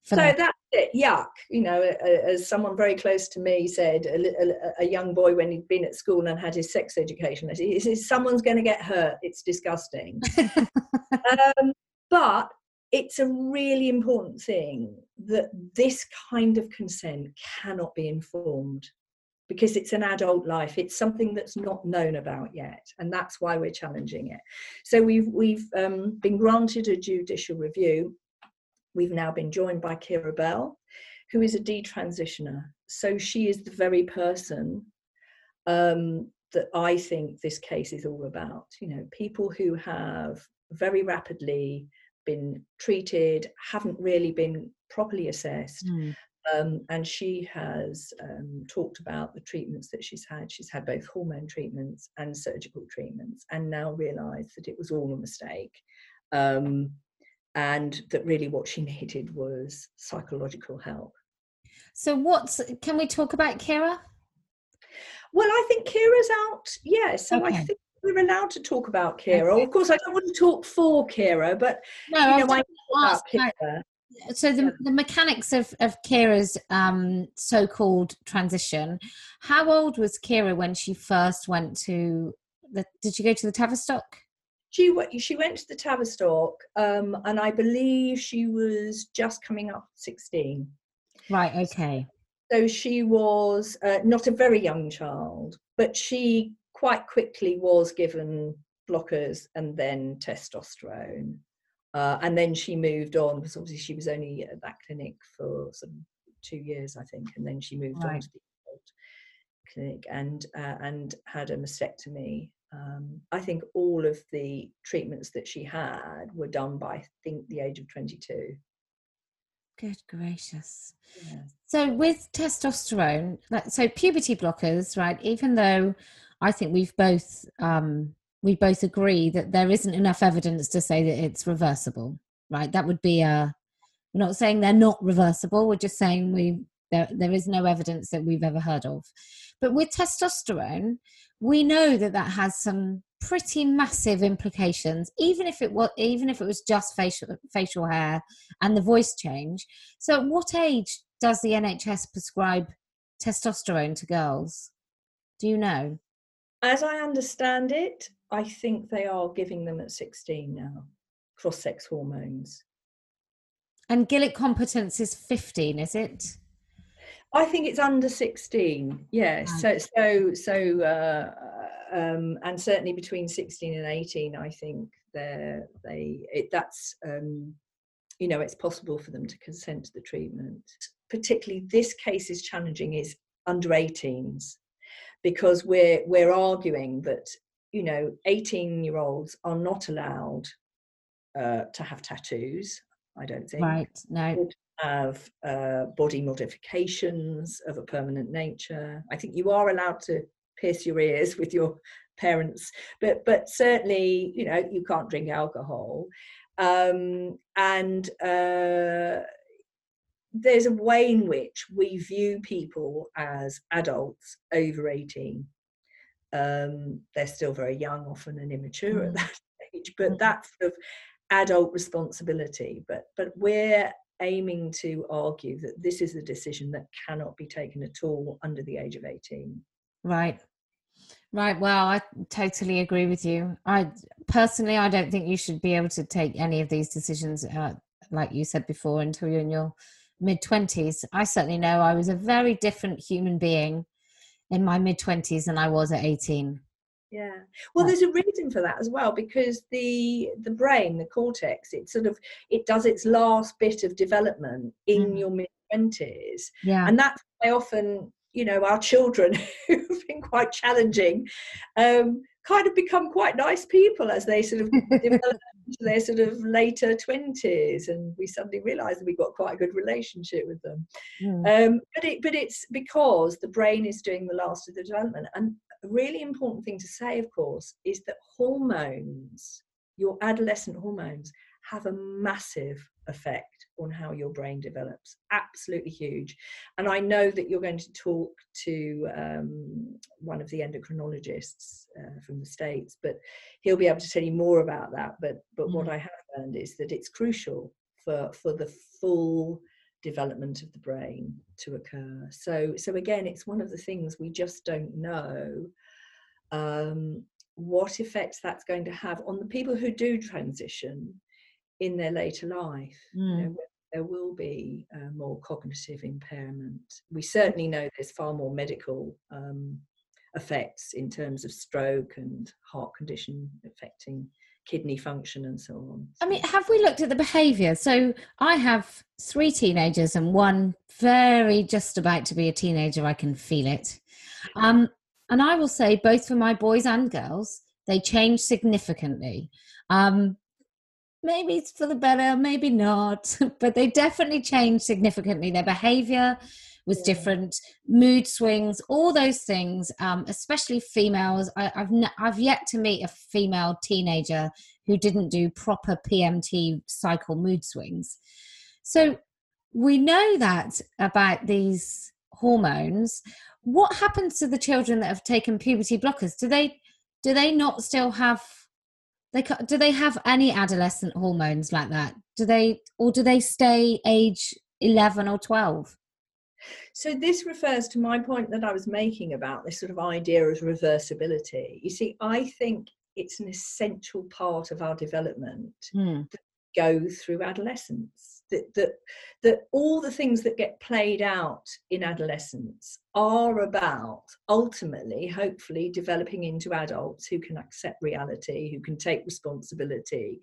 so that. that's it yuck you know as someone very close to me said a, a, a, young boy when he'd been at school and had his sex education he says someone's going to get hurt it's disgusting. <laughs> Um, but it's a really important thing that this kind of consent cannot be informed because it's an adult life it's something that's not known about yet and that's why we're challenging it so we've we've um, been granted a judicial review we've now been joined by Keira Bell, who is a detransitioner. So she is the very person um, that I think this case is all about. You know, people who have very rapidly been treated, haven't really been properly assessed. Mm. Um, and she has um, talked about the treatments that she's had. She's had both hormone treatments and surgical treatments, and now realised that it was all a mistake. Um, and that really what she <laughs> needed was psychological help. So, what's can we talk about Keira? Well, I think Keira's out. Yeah, so okay. I think we're allowed to talk about Keira. Of course, I don't want to talk for Keira, but no, you know, I ask, Keira. So the, the mechanics of, of Keira's um, so-called transition. How old was Keira when she first went to the? Did she go to the Tavistock? she went she went to the Tavistock, um, and I believe she was just coming up 16. Right. Okay. So she was uh, not a very young child, but she quite quickly was given blockers and then testosterone. Uh, and then she moved on because obviously she was only at that clinic for some two years, I think, and then she moved right. on to the clinic and uh, and had a mastectomy um, I think all of the treatments that she had were done by, I think, the age of 22. Good gracious. Yeah. So, with testosterone, so puberty blockers, right? Even though I think we've both um, we both agree that there isn't enough evidence to say that it's reversible, right? That would be a. We're not saying they're not reversible. We're just saying we there there is no evidence that we've ever heard of. But with testosterone, we know that that has some pretty massive implications even if it was even if it was just facial facial hair and the voice change so at what age does the nhs prescribe testosterone to girls do you know as i understand it i think they are giving them at 16 now cross sex hormones and gillick competence is 15 is it I think it's under 16. Yeah. So so so uh, um, and certainly between 16 and 18, I think they're, they it, that's um, you know it's possible for them to consent to the treatment. Particularly, this case is challenging is under 18s because we're we're arguing that you know 18 year olds are not allowed uh, to have tattoos I don't think. Right. No. Have uh, body modifications of a permanent nature. I think you are allowed to pierce your ears <laughs> with your parents, but but certainly, you know, you can't drink alcohol. Um, and uh, there's a way in which we view people as adults over 18 um, they're still very young often and immature mm. at that <laughs> age but mm. that's sort of adult responsibility. But but we're aiming to argue that this is a decision that cannot be taken at all under the age of 18 right. Right well i totally agree with you. I personally i don't think you should be able to take any of these decisions uh, like you said before until you're in your mid 20s i certainly know i was a very different human being in my mid 20s than i was at 18 yeah. Well there's a reason for that as well because the the brain the cortex it sort of it does its last bit of development in mm. your mid 20s yeah. And that's why often you know our children <laughs> who've been quite challenging um, kind of become quite nice people as they sort of <laughs> develop into their sort of later 20s and we suddenly realize that we've got quite a good relationship with them mm. um, but it but it's because the brain is doing the last of the development and a really important thing to say of course is that hormones your adolescent hormones have a massive effect on how your brain develops absolutely huge and i know that you're going to talk to um, one of the endocrinologists uh, from the states but he'll be able to tell you more about that but but mm. what i have learned is that it's crucial for for the full development of the brain to occur so so again it's one of the things we just don't know um, what effects that's going to have on the people who do transition in their later life. Mm. You know, there will be uh, more cognitive impairment. We certainly know there's far more medical um, effects in terms of stroke and heart condition affecting kidney function and so on. I mean, have we looked at the behaviour? So I have three teenagers and one very just about to be a teenager. I can feel it. Um, and I will say, both for my boys and girls, they change significantly. Um, maybe it's for the better, maybe not, <laughs> but they definitely changed significantly. Their behavior was yeah. different, mood swings, all those things, um, especially females. I, have ne- I've yet to meet a female teenager who didn't do proper PMT cycle mood swings. So we know that about these hormones. What happens to the children that have taken puberty blockers? Do they do they not still have they do they have any adolescent hormones like that? Do they or do they stay age 11 or 12? So this refers to my point that I was making about this sort of idea of reversibility. You see, I think it's an essential part of our development mm. that go through adolescence that that that all the things that get played out in adolescence are about ultimately hopefully developing into adults who can accept reality who can take responsibility.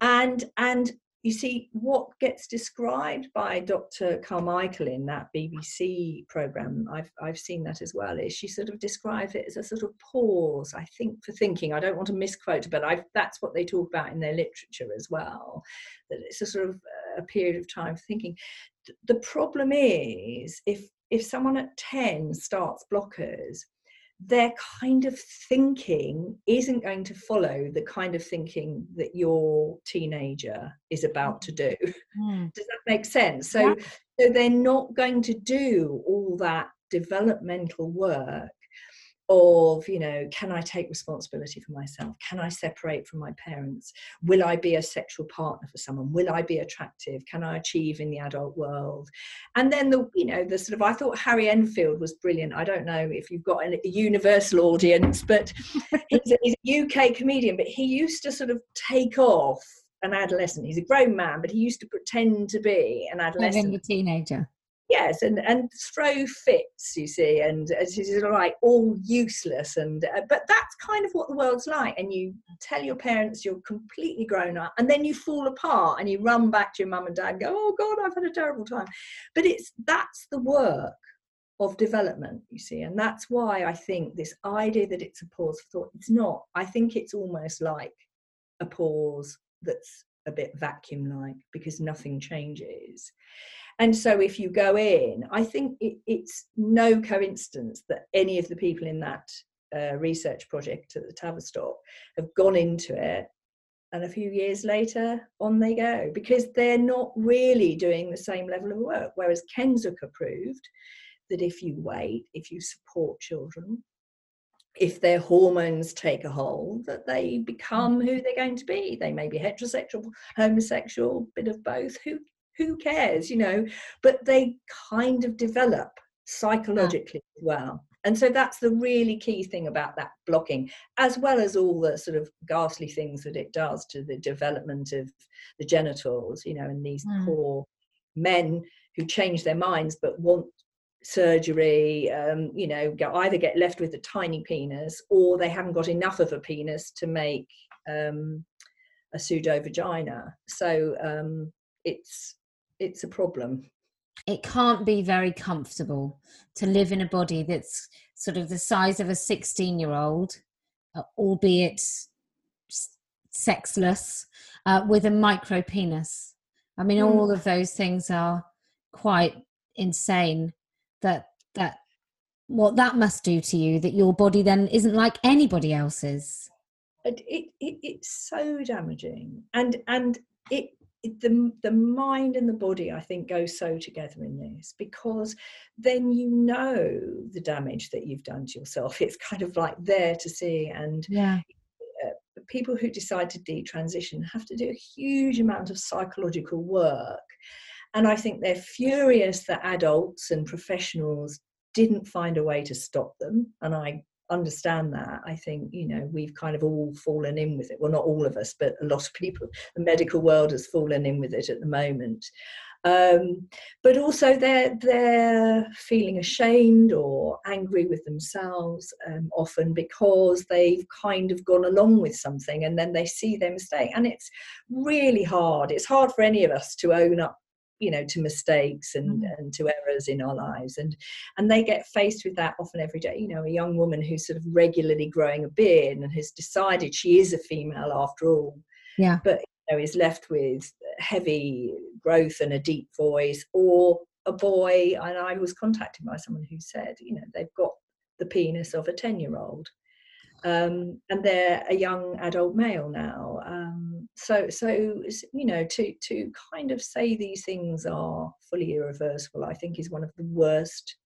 And and you see what gets described by Dr. Carmichael in that BBC program. I've I've seen that as well. Is she sort of describes it as a sort of pause, I think, for thinking. I don't want to misquote, but i that's what they talk about in their literature as well. That it's a sort of uh, a period of time for thinking. The problem is if if someone at ten starts blockers their kind of thinking isn't going to follow the kind of thinking that your teenager is about to do. Mm. Does that make sense? So, yeah. so they're not going to do all that developmental work of you know can i take responsibility for myself? Can i separate from my parents? Will i be a sexual partner for someone? Will i be attractive? Can i achieve in the adult world? And then the you know the sort of i thought harry enfield was brilliant. I don't know if you've got a, universal audience but he's, a, he's a uk comedian but he used to sort of take off an adolescent. He's a grown man but he used to pretend to be an adolescent. a teenager yes and and throw fits you see and it's sort of like all useless and uh, but that's kind of what the world's like and you tell your parents you're completely grown up and then you fall apart and you run back to your mum and dad and go oh god i've had a terrible time but it's that's the work of development you see and that's why i think this idea that it's a pause for thought it's not i think it's almost like a pause that's a bit vacuum like because nothing changes. And so if you go in, I think it, it's no coincidence that any of the people in that uh, research project at the Tavistock have gone into it and a few years later on they go because they're not really doing the same level of work. Whereas ken proved that if you wait if you support children if their hormones take a hold that they become who they're going to be. They may be heterosexual homosexual bit of both who who cares you know? But they kind of develop psychologically as well. And so that's the really key thing about that blocking as well as all the sort of ghastly things that it does to the development of the genitals you know and these mm. poor men who change their minds but want surgery um, you know either get left with a tiny penis or they haven't got enough of a penis to make um, a pseudo vagina so um, it's it's a problem. It can't be very comfortable to live in a body that's sort of the size of a 16 year old uh, albeit sexless uh, with a micro penis i mean mm. all of those things are quite insane that that what that must do to you that your body then isn't like anybody else's. It, it, it's so damaging. And and it the the mind and the body i think go so together in this because then you know the damage that you've done to yourself. <laughs> It's kind of like there to see and yeah. uh, people who decide to detransition have to do a huge amount of psychological work. And i think they're furious that adults and professionals didn't find a way to stop them and i understand that i think you know we've kind of all fallen in with it. Well not all of us but a lot of people. The medical world has fallen in with it at the moment. Um, but also they're they're feeling ashamed or angry with themselves um, often because they've kind of gone along with something and then they see their mistake. And it's really hard. It's hard for any of us to own up you know to mistakes and mm. and to errors in our lives and and they get faced with that often every day you know a young woman who's sort of regularly growing a beard and has decided she is a female after all yeah but you know is left with heavy growth and a deep voice or a boy and i was contacted by someone who said you know they've got the penis of a 10 year old um, and they're a young adult male now. Um, so, so you know, to to kind of say these things are fully irreversible, I think, is one of the worst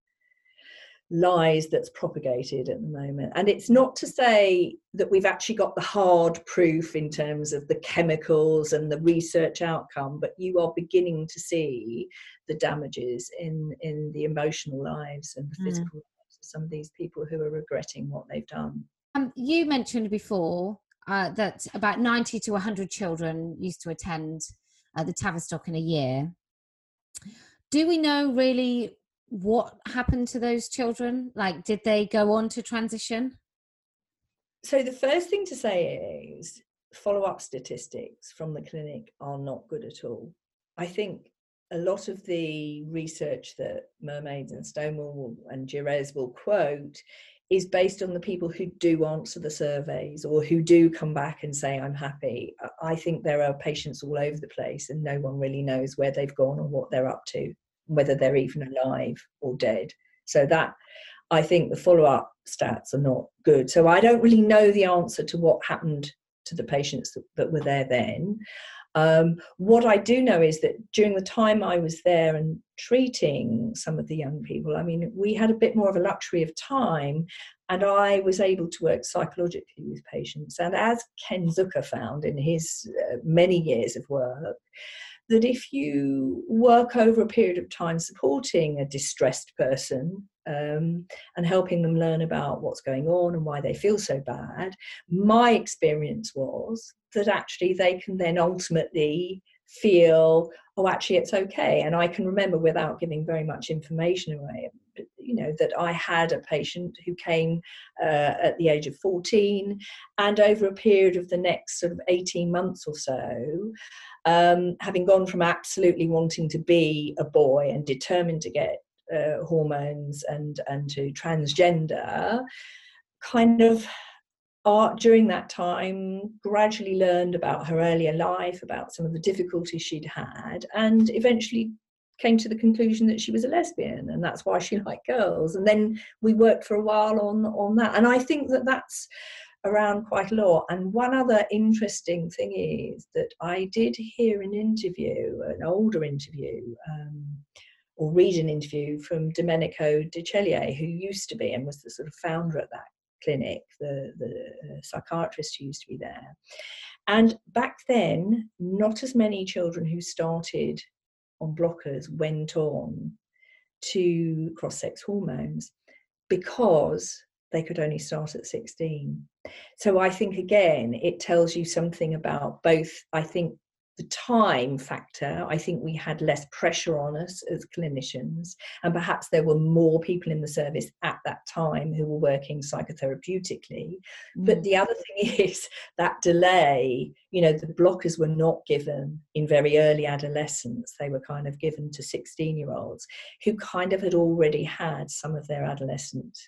lies that's propagated at the moment. And it's not to say that we've actually got the hard proof in terms of the chemicals and the research outcome, but you are beginning to see the damages in in the emotional lives and the hmm. physical mm. lives of some of these people who are regretting what they've done. Um, you mentioned before uh, that about 90 to 100 children used to attend uh, the Tavistock in a year. Do we know really what happened to those children? Like, did they go on to transition? So, the first thing to say is follow up statistics from the clinic are not good at all. I think a lot of the research that Mermaids and Stonewall and GIRES will quote is based on the people who do answer the surveys or who do come back and say i'm happy. I think there are patients all over the place and no one really knows where they've gone or what they're up to whether they're even alive or dead. So that i think the follow-up stats are not good. So i don't really know the answer to what happened to the patients that, that were there then um, what I do know is that during the time I was there and treating some of the young people, I mean, we had a bit more of a luxury of time, and I was able to work psychologically with patients. And as Ken Zucker found in his uh, many years of work, that if you work over a period of time supporting a distressed person um, and helping them learn about what's going on and why they feel so bad, my experience was that actually they can then ultimately feel oh actually it's okay. And i can remember without giving very much information away you know that i had a patient who came uh, at the age of 14 and over a period of the next sort of 18 months or so um, having gone from absolutely wanting to be a boy and determined to get uh, hormones and and to transgender kind of art during that time gradually learned about her earlier life about some of the difficulties she'd had and eventually came to the conclusion that she was a lesbian and that's why she <laughs> liked girls. And then we worked for a while on on that. And i think that that's around quite a lot. And one other interesting thing is that i did hear an interview an older interview um, or read an interview from domenico Di Ceglie, who used to be and was the sort of founder at that clinic, the, the uh, psychiatrist who used to be there. And back then, not as many children who started on blockers went on to cross sex hormones because they could only start at 16. So I think, again, it tells you something about both, I think, the time factor, I think we had less pressure on us as clinicians, and perhaps there were more people in the service at that time who were working psychotherapeutically. Mm. But the other thing <laughs> is that delay, you know, the blockers were not given in very early adolescence, they were kind of given to 16 year olds who kind of had already had some of their adolescent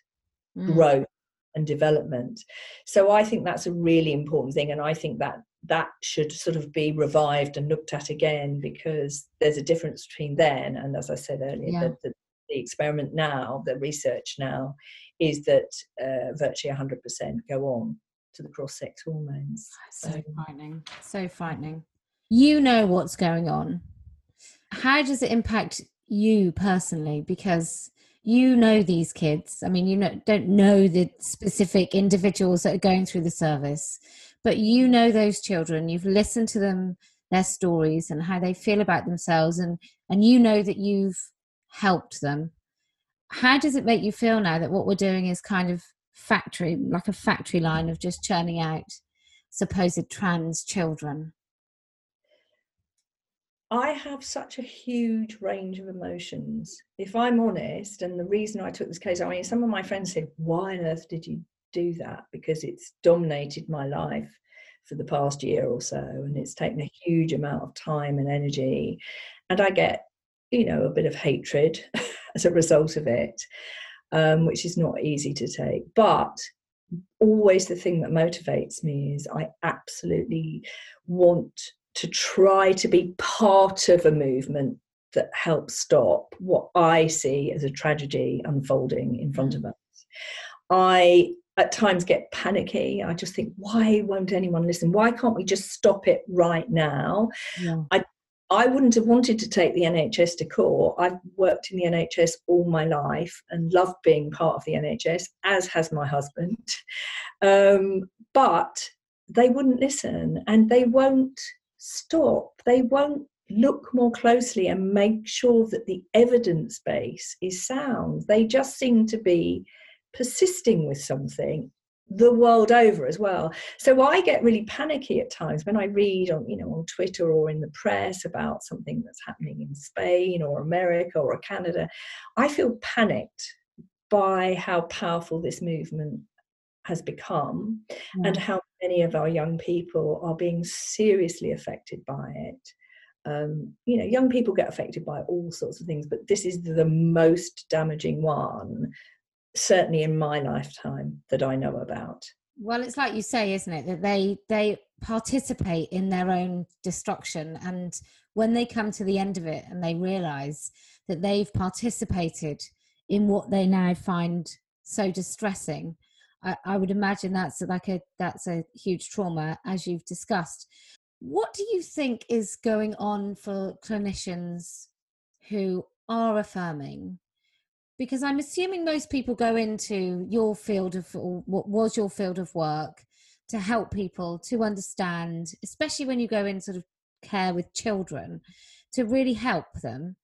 mm. growth and development. So I think that's a really important thing, and I think that that should sort of be revived and looked at again because there's a difference between then and, as I said earlier, yeah. the, the, the, experiment now, the research now, is that uh, virtually 100% go on to the cross-sex hormones. So um, frightening, so frightening. You know what's going on. How does it impact you personally? Because you know these kids i mean you know, don't know the specific individuals that are going through the service but you know those children you've listened to them their stories and how they feel about themselves and and you know that you've helped them how does it make you feel now that what we're doing is kind of factory like a factory line of just churning out supposed trans children I have such a huge range of emotions. If I'm honest, and the reason I took this case, I mean, some of my friends said, Why on earth did you do that? Because it's dominated my life for the past year or so, and it's taken a huge amount of time and energy. And I get, you know, a bit of hatred <laughs> as a result of it, um, which is not easy to take. But always the thing that motivates me is I absolutely want to try to be part of a movement that helps stop what I see as a tragedy unfolding in front of mm. us. I at times get panicky. I just think, why won't anyone listen? Why can't we just stop it right now? Yeah. I I wouldn't have wanted to take the NHS to court. I've worked in the NHS all my life and loved being part of the NHS, as has my husband. Um, but they wouldn't listen and they won't stop. They won't look more closely and make sure that the evidence base is sound. They just seem to be persisting with something the world over as well. So I get really panicky at times when I read on, you know, on Twitter or in the press about something that's happening in Spain or America or Canada. I feel panicked by how powerful this movement has become yeah. and how many of our young people are being seriously affected by it. Um, you know, young people get affected by all sorts of things, but this is the most damaging one, certainly in my lifetime, that I know about. Well, it's like you say, isn't it, that they they participate in their own destruction, and when they come to the end of it and they realise that they've participated in what they now find so distressing, I, I would imagine that's like a that's a huge trauma as you've discussed. What do you think is going on for clinicians who are affirming? Because I'm assuming most people go into your field of what was your field of work to help people to understand, especially when you go in sort of care with children, to really help them.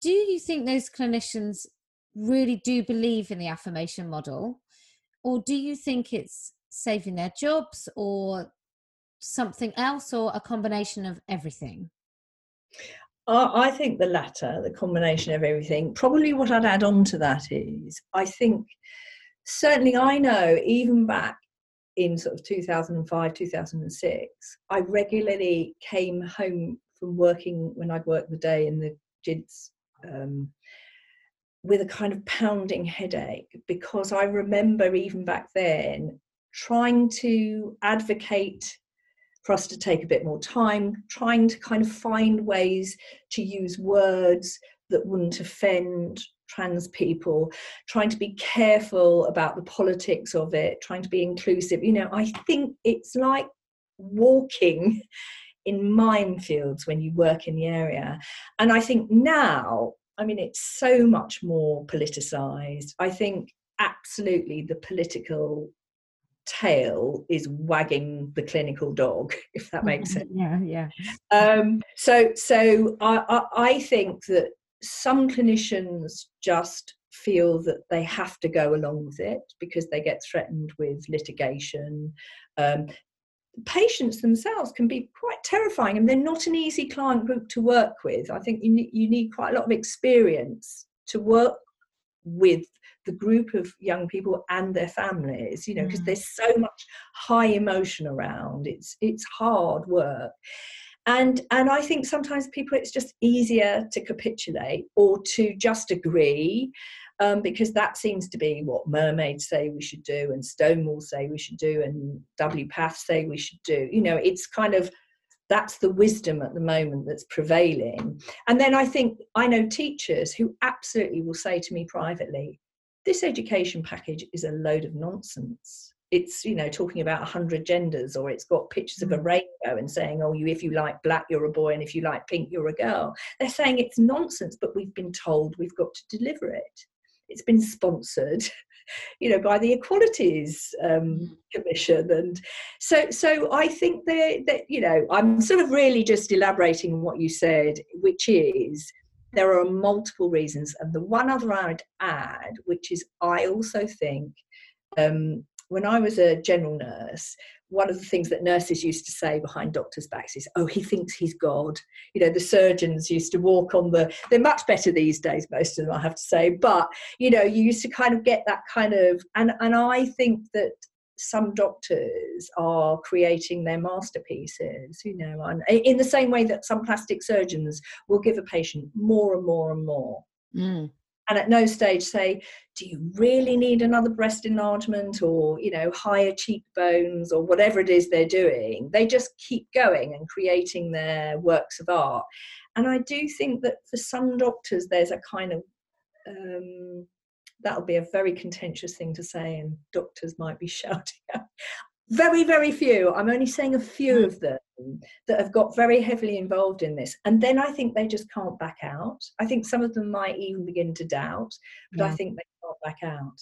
Do you think those clinicians really do believe in the affirmation model? or do you think it's saving their jobs or something else or a combination of everything I think the latter, the combination of everything. Probably what I'd add on to that is I think certainly I know even back in sort of 2005, 2006, I regularly came home from working when I'd worked the day in the GIDS um, with a kind of pounding headache because I remember even back then trying to advocate for us to take a bit more time, trying to kind of find ways to use words that wouldn't offend trans people, trying to be careful about the politics of it, trying to be inclusive. You know, I think it's like walking <laughs> in minefields when you work in the area. And I think now, I mean, it's so much more politicized. I think absolutely the political tail is wagging the clinical dog <laughs> if that makes sense. Yeah yeah. Um, so so I, I, I think that some clinicians just feel that they have to go along with it because they get threatened with litigation. Um, patients themselves can be quite terrifying and they're not an easy client group to work with. I think you need, you need quite a lot of experience to work with the group of young people and their families you know because mm. there's so much high emotion around. It's it's hard work. And and i think sometimes people it's just easier to capitulate or to just agree um, because that seems to be what mermaids say we should do and stonewall say we should do and wpath say we should do. You know it's kind of that's the wisdom at the moment that's prevailing. And then i think i know teachers who absolutely will say to me privately this education package is a load of nonsense. It's you know talking about 100 genders or it's got pictures of a mm. rainbow and saying oh you if you like black you're a boy and if you like pink you're a girl. They're saying it's nonsense but we've been told we've got to deliver it. It's been sponsored <laughs> you know by the equalities um, mm. commission and so so i think that that you know i'm sort of really just elaborating on what you said which is there are multiple reasons and the one other i'd add which is i also think um, when I was a general nurse, one of the things that nurses used to say behind doctors' backs is, "Oh, he thinks he's God." You know, the surgeons used to walk on the. They're much better these days, most of them, I have to say. But you know, you used to kind of get that kind of, and and I think that some doctors are creating their masterpieces, you know, and in the same way that some plastic surgeons will give a patient more and more and more. Mm and at no stage say do you really need another breast enlargement or you know higher cheekbones or whatever it is they're doing? They just keep going and creating their works of art. And i do think that for some doctors there's a kind of um, that'll be a very contentious thing to say and doctors might be <laughs> shouting out very very few. I'm only saying a few mm. of them that have got very heavily involved in this. And then i think they just can't back out. I think some of them might even begin to doubt but yeah. i think they can't back out.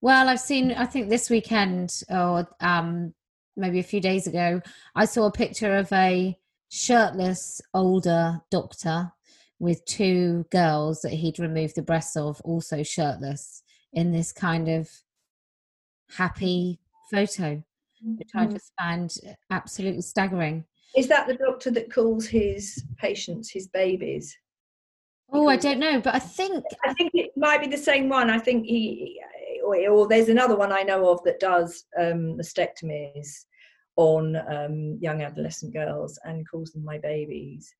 Well i've seen i think this weekend or um maybe a few days ago i saw a picture of a shirtless older doctor with two girls that he'd removed the breasts of also shirtless in this kind of happy photo which I mm-hmm. just find absolutely staggering. Is that the doctor that calls his patients his babies? Oh, I don't know, but I think I think it might be the same one. I think he, or, or there's another one I know of that does um, mastectomies on um, young adolescent girls and calls them my babies,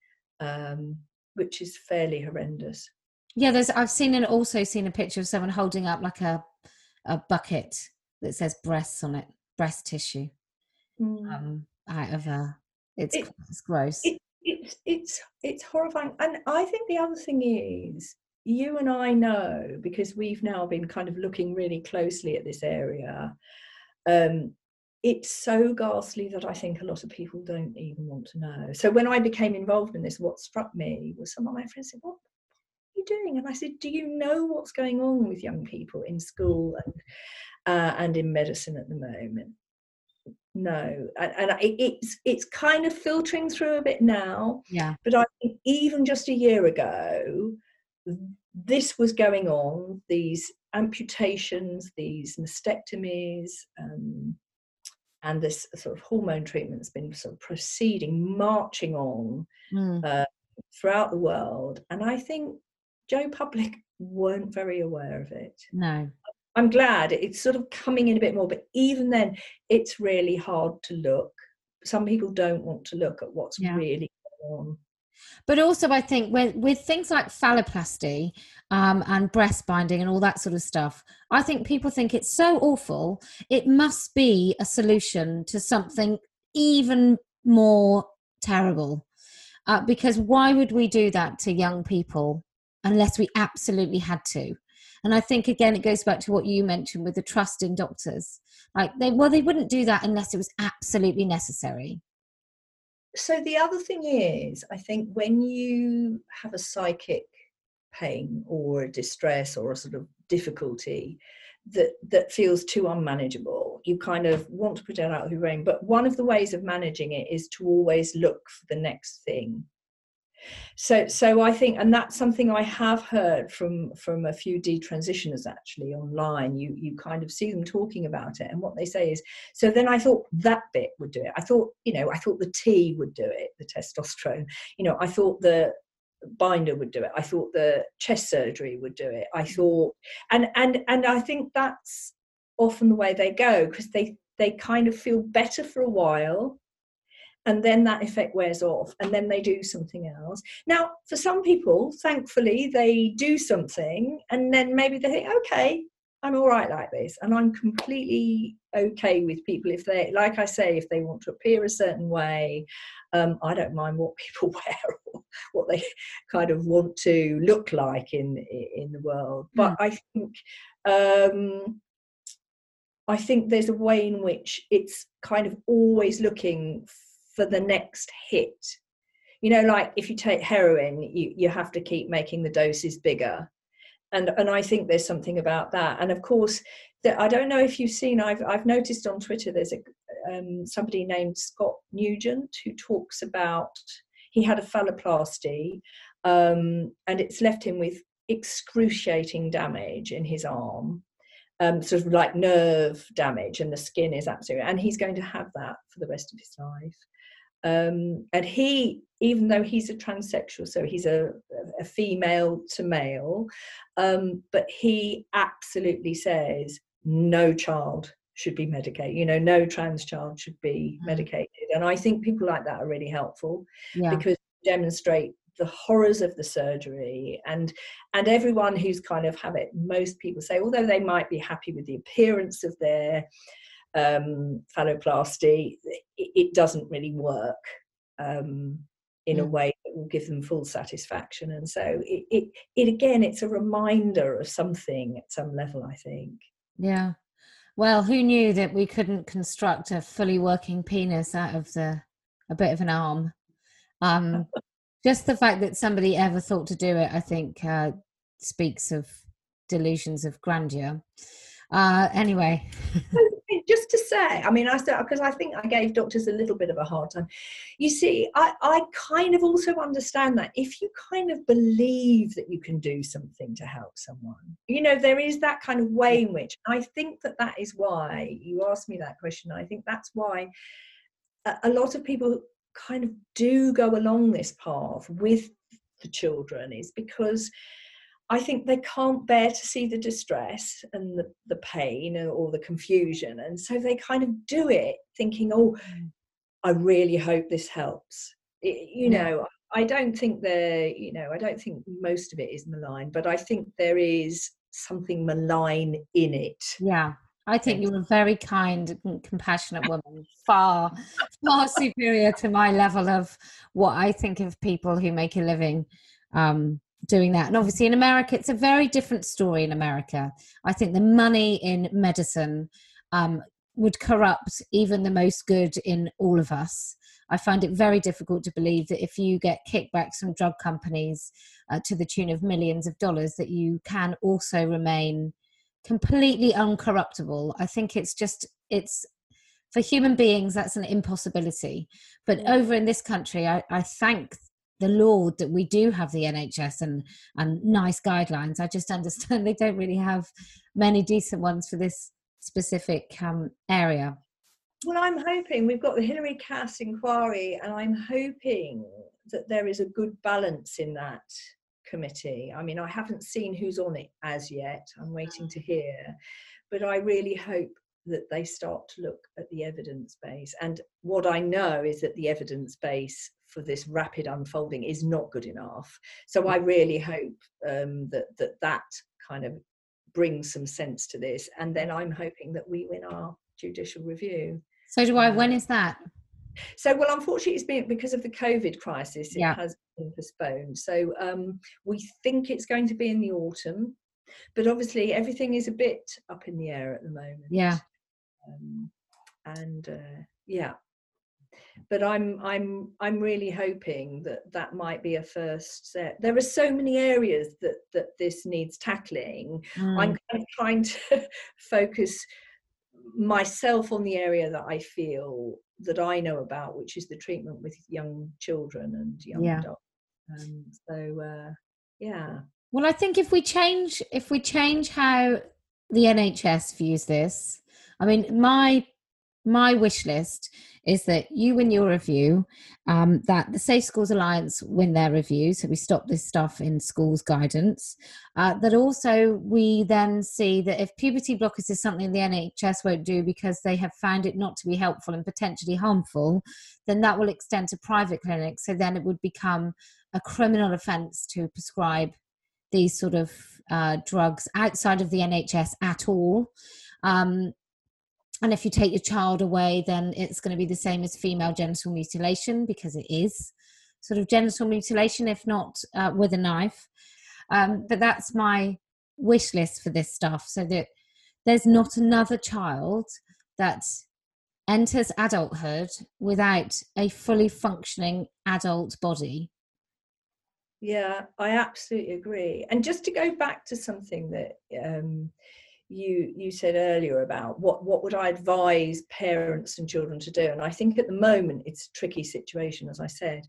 um, which is fairly horrendous. Yeah, there's. I've seen and also seen a picture of someone holding up like a a bucket that says breasts on it breast tissue mm. um, out of a. It's, it, it's gross. It, it's it's it's horrifying, and I think the other thing is you and I know because we've now been kind of looking really closely at this area. Um, it's so ghastly that I think a lot of people don't even want to know. So when I became involved in this, what struck me was some of my friends said, "What are you doing?" And I said, "Do you know what's going on with young people in school and uh, and in medicine at the moment. No, and, and it's it's kind of filtering through a bit now. Yeah. But I think even just a year ago, this was going on. These amputations, these mastectomies, um, and this sort of hormone treatment has been sort of proceeding, marching on mm. uh, throughout the world. And I think Joe Public <laughs> weren't very aware of it. No. I'm glad it's sort of coming in a bit more, but even then, it's really hard to look. Some people don't want to look at what's yeah. really going on. But also, I think with, with things like phalloplasty um, and breast binding and all that sort of stuff, I think people think it's so awful. It must be a solution to something even more terrible. Uh, because why would we do that to young people unless we absolutely had to? And I think again, it goes back to what you mentioned with the trust in doctors. Like they, well, they wouldn't do that unless it was absolutely necessary so the other thing is i think when you have a psychic pain or a distress or a sort of difficulty that that feels too unmanageable you kind of want to put it out of your brain but one of the ways of managing it is to always look for the next thing so so i think and that's something i have heard from from a few detransitioners actually online. You you kind of see them talking about it and what they say is so then i thought that bit would do it. I thought you know i thought the t would do it the testosterone. You know i thought the binder would do it. I thought the chest surgery would do it. I mm. thought and and and i think that's often the way they go because they they kind of feel better for a while and then that effect wears off and then they do something else now for some people thankfully they do something and then maybe they think okay i'm all right like this and i'm completely okay with people if they like i say if they want to appear a certain way um, i don't mind what people <laughs> wear or what they kind of want to look like in in the world but mm. i think um, I think there's a way in which it's kind of always looking for the next hit. You know like if you take heroin you, you have to keep making the doses bigger. And and i think there's something about that. And of course i don't know if you've seen i've i've noticed on twitter there's a um, somebody named Scott Newgent who talks about he had a phalloplasty um, and it's left him with excruciating damage in his arm um, sort of like nerve damage and the skin is absolutely and he's going to have that for the rest of his life um, and he even though he's a transsexual so he's a, a female to male um, but he absolutely says no child should be medicated you know no trans child should be mm. medicated and i think people like that are really helpful yeah. because demonstrate the horrors of the surgery and and everyone who's kind of have it most people say although they might be happy with the appearance of their um, phalloplasty, it, it, doesn't really work um, in a mm. way that will give them full satisfaction. And so it, it, it again, it's a reminder of something at some level, I think. Yeah. Well, who knew that we couldn't construct a fully working penis out of the a bit of an arm? Um, just the fact that somebody ever thought to do it, I think, uh, speaks of delusions of grandeur. Uh, anyway. <laughs> just to say, I mean, I said because I think I gave doctors a little bit of a hard time. You see, I, I kind of also understand that if you kind of believe that you can do something to help someone, you know, there is that kind of way in which I think that that is why you asked me that question. I think that's why a, a lot of people kind of do go along this path with the children is because I think they can't bear to see the distress and the, the pain or the confusion. And so they kind of do it thinking, oh, mm. I really hope this helps. It, you yeah. know, I don't think there, you know, I don't think most of it is malign, but I think there is something malign in it. Yeah. I think you're a very kind and compassionate woman, far, far superior to my level of what I think of people who make a living um, doing that. And obviously, in America, it's a very different story. In America, I think the money in medicine um, would corrupt even the most good in all of us. I find it very difficult to believe that if you get kickbacks from drug companies uh, to the tune of millions of dollars, that you can also remain completely uncorruptible. I think it's just it's for human beings that's an impossibility. But over in this country, I, I thank the Lord that we do have the NHS and and nice guidelines. I just <laughs> understand they don't really have many decent ones for this specific um, area. Well, I'm hoping we've got the Hilary Cass inquiry, and I'm hoping that there is a good balance in that committee. I mean, I haven't seen who's on it as yet. I'm waiting to hear, but I really hope that they start to look at the evidence base. And what I know is that the evidence base for this rapid unfolding is not good enough. So I really hope um, that that that kind of brings some sense to this, and then I'm hoping that we win our judicial review. So do I. when is that? So, well, unfortunately, it's been because of the COVID crisis, it yeah. has been postponed. So, um, we think it's going to be in the autumn, but obviously, everything is a bit up in the air at the moment. Yeah. Um, and uh, yeah, but I'm I'm I'm really hoping that that might be a first step. There are so many areas that that this needs tackling. Mm. I'm kind of trying to <laughs> focus myself on the area that I feel that I know about, which is the treatment with young children and young yeah. adults. Um, so uh, yeah. Well, I think if we change if we change how the NHS views this, I mean, my my wish list is that you win your review, um, that the Safe Schools Alliance win their review, so we stop this stuff in schools guidance. Uh, that also we then see that if puberty blockers is something the NHS won't do because they have found it not to be helpful and potentially harmful, then that will extend to private clinics. So then it would become a criminal offence to prescribe these sort of uh, drugs outside of the NHS at all. Um, and if you take your child away then it's going to be the same as female genital mutilation because it is sort of genital mutilation if not uh, with a knife. Um, but that's my wish list for this stuff so that there's not another child that enters adulthood without a fully functioning adult body. Yeah i absolutely agree. And just to go back to something that um, you you said earlier about what what would I advise parents and children to do. And I think at the moment it's a tricky situation as I said.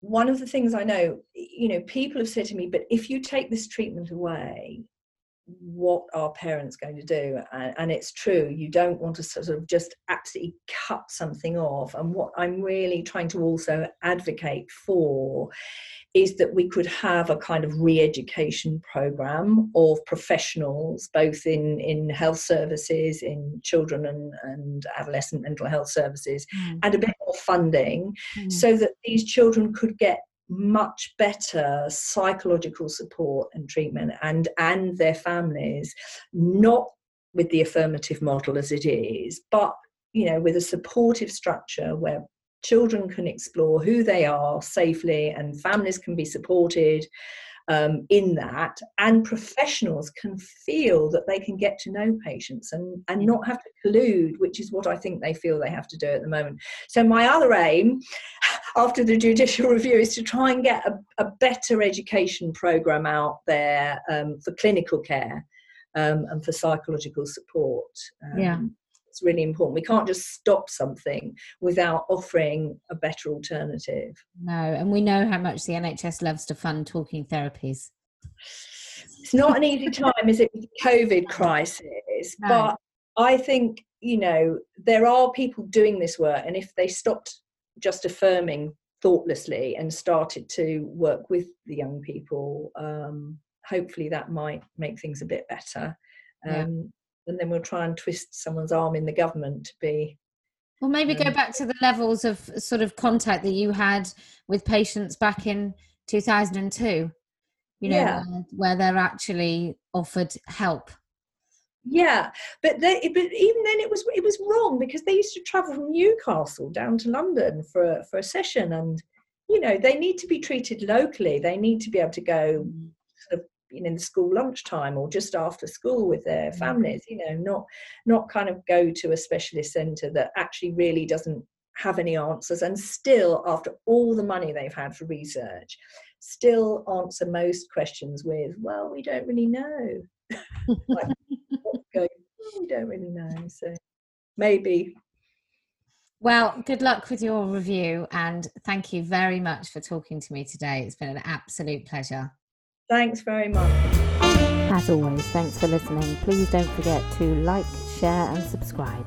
One of the things I know you know people have said to me but if you take this treatment away what are parents going to do and, and, it's true you don't want to sort of just absolutely cut something off and what i'm really trying to also advocate for is that we could have a kind of re-education program of professionals both in in health services in children and, and adolescent mental health services mm. and a bit more funding mm. so that these children could get much better psychological support and treatment and and their families not with the affirmative model as it is but you know with a supportive structure where children can explore who they are safely and families can be supported um, in that and professionals can feel that they can get to know patients and, and not have to collude which is what i think they feel they have to do at the moment. So my other aim <laughs> after the judicial <laughs> review is to try and get a, a better education program out there um, for clinical care um, and for psychological support yeah it's really important. We can't just stop something without offering a better alternative. No, and we know how much the NHS loves to fund talking therapies. It's not an easy time, is it, with the COVID crisis? No. But I think, you know, there are people doing this work, and if they stopped just affirming thoughtlessly and started to work with the young people, um, hopefully that might make things a bit better. Um, yeah and then we'll try and twist someone's arm in the government to be well maybe um, go back to the levels of sort of contact that you had with patients back in 2002 you know yeah. where, where they're actually offered help yeah but they, but even then it was it was wrong because they used to travel from newcastle down to london for a, for a session and you know they need to be treated locally they need to be able to go mm. sort of you know, in the school lunchtime or just after school with their mm. families you know not not kind of go to a specialist center that actually really doesn't have any answers and still after all the money they've had for research still answer most questions with well we don't really know <laughs> like, we don't really know so maybe well, good luck with your review and thank you very much for talking to me today. It's been an absolute pleasure. Thanks very much. As always, thanks for listening. Please don't forget to like, share, and subscribe.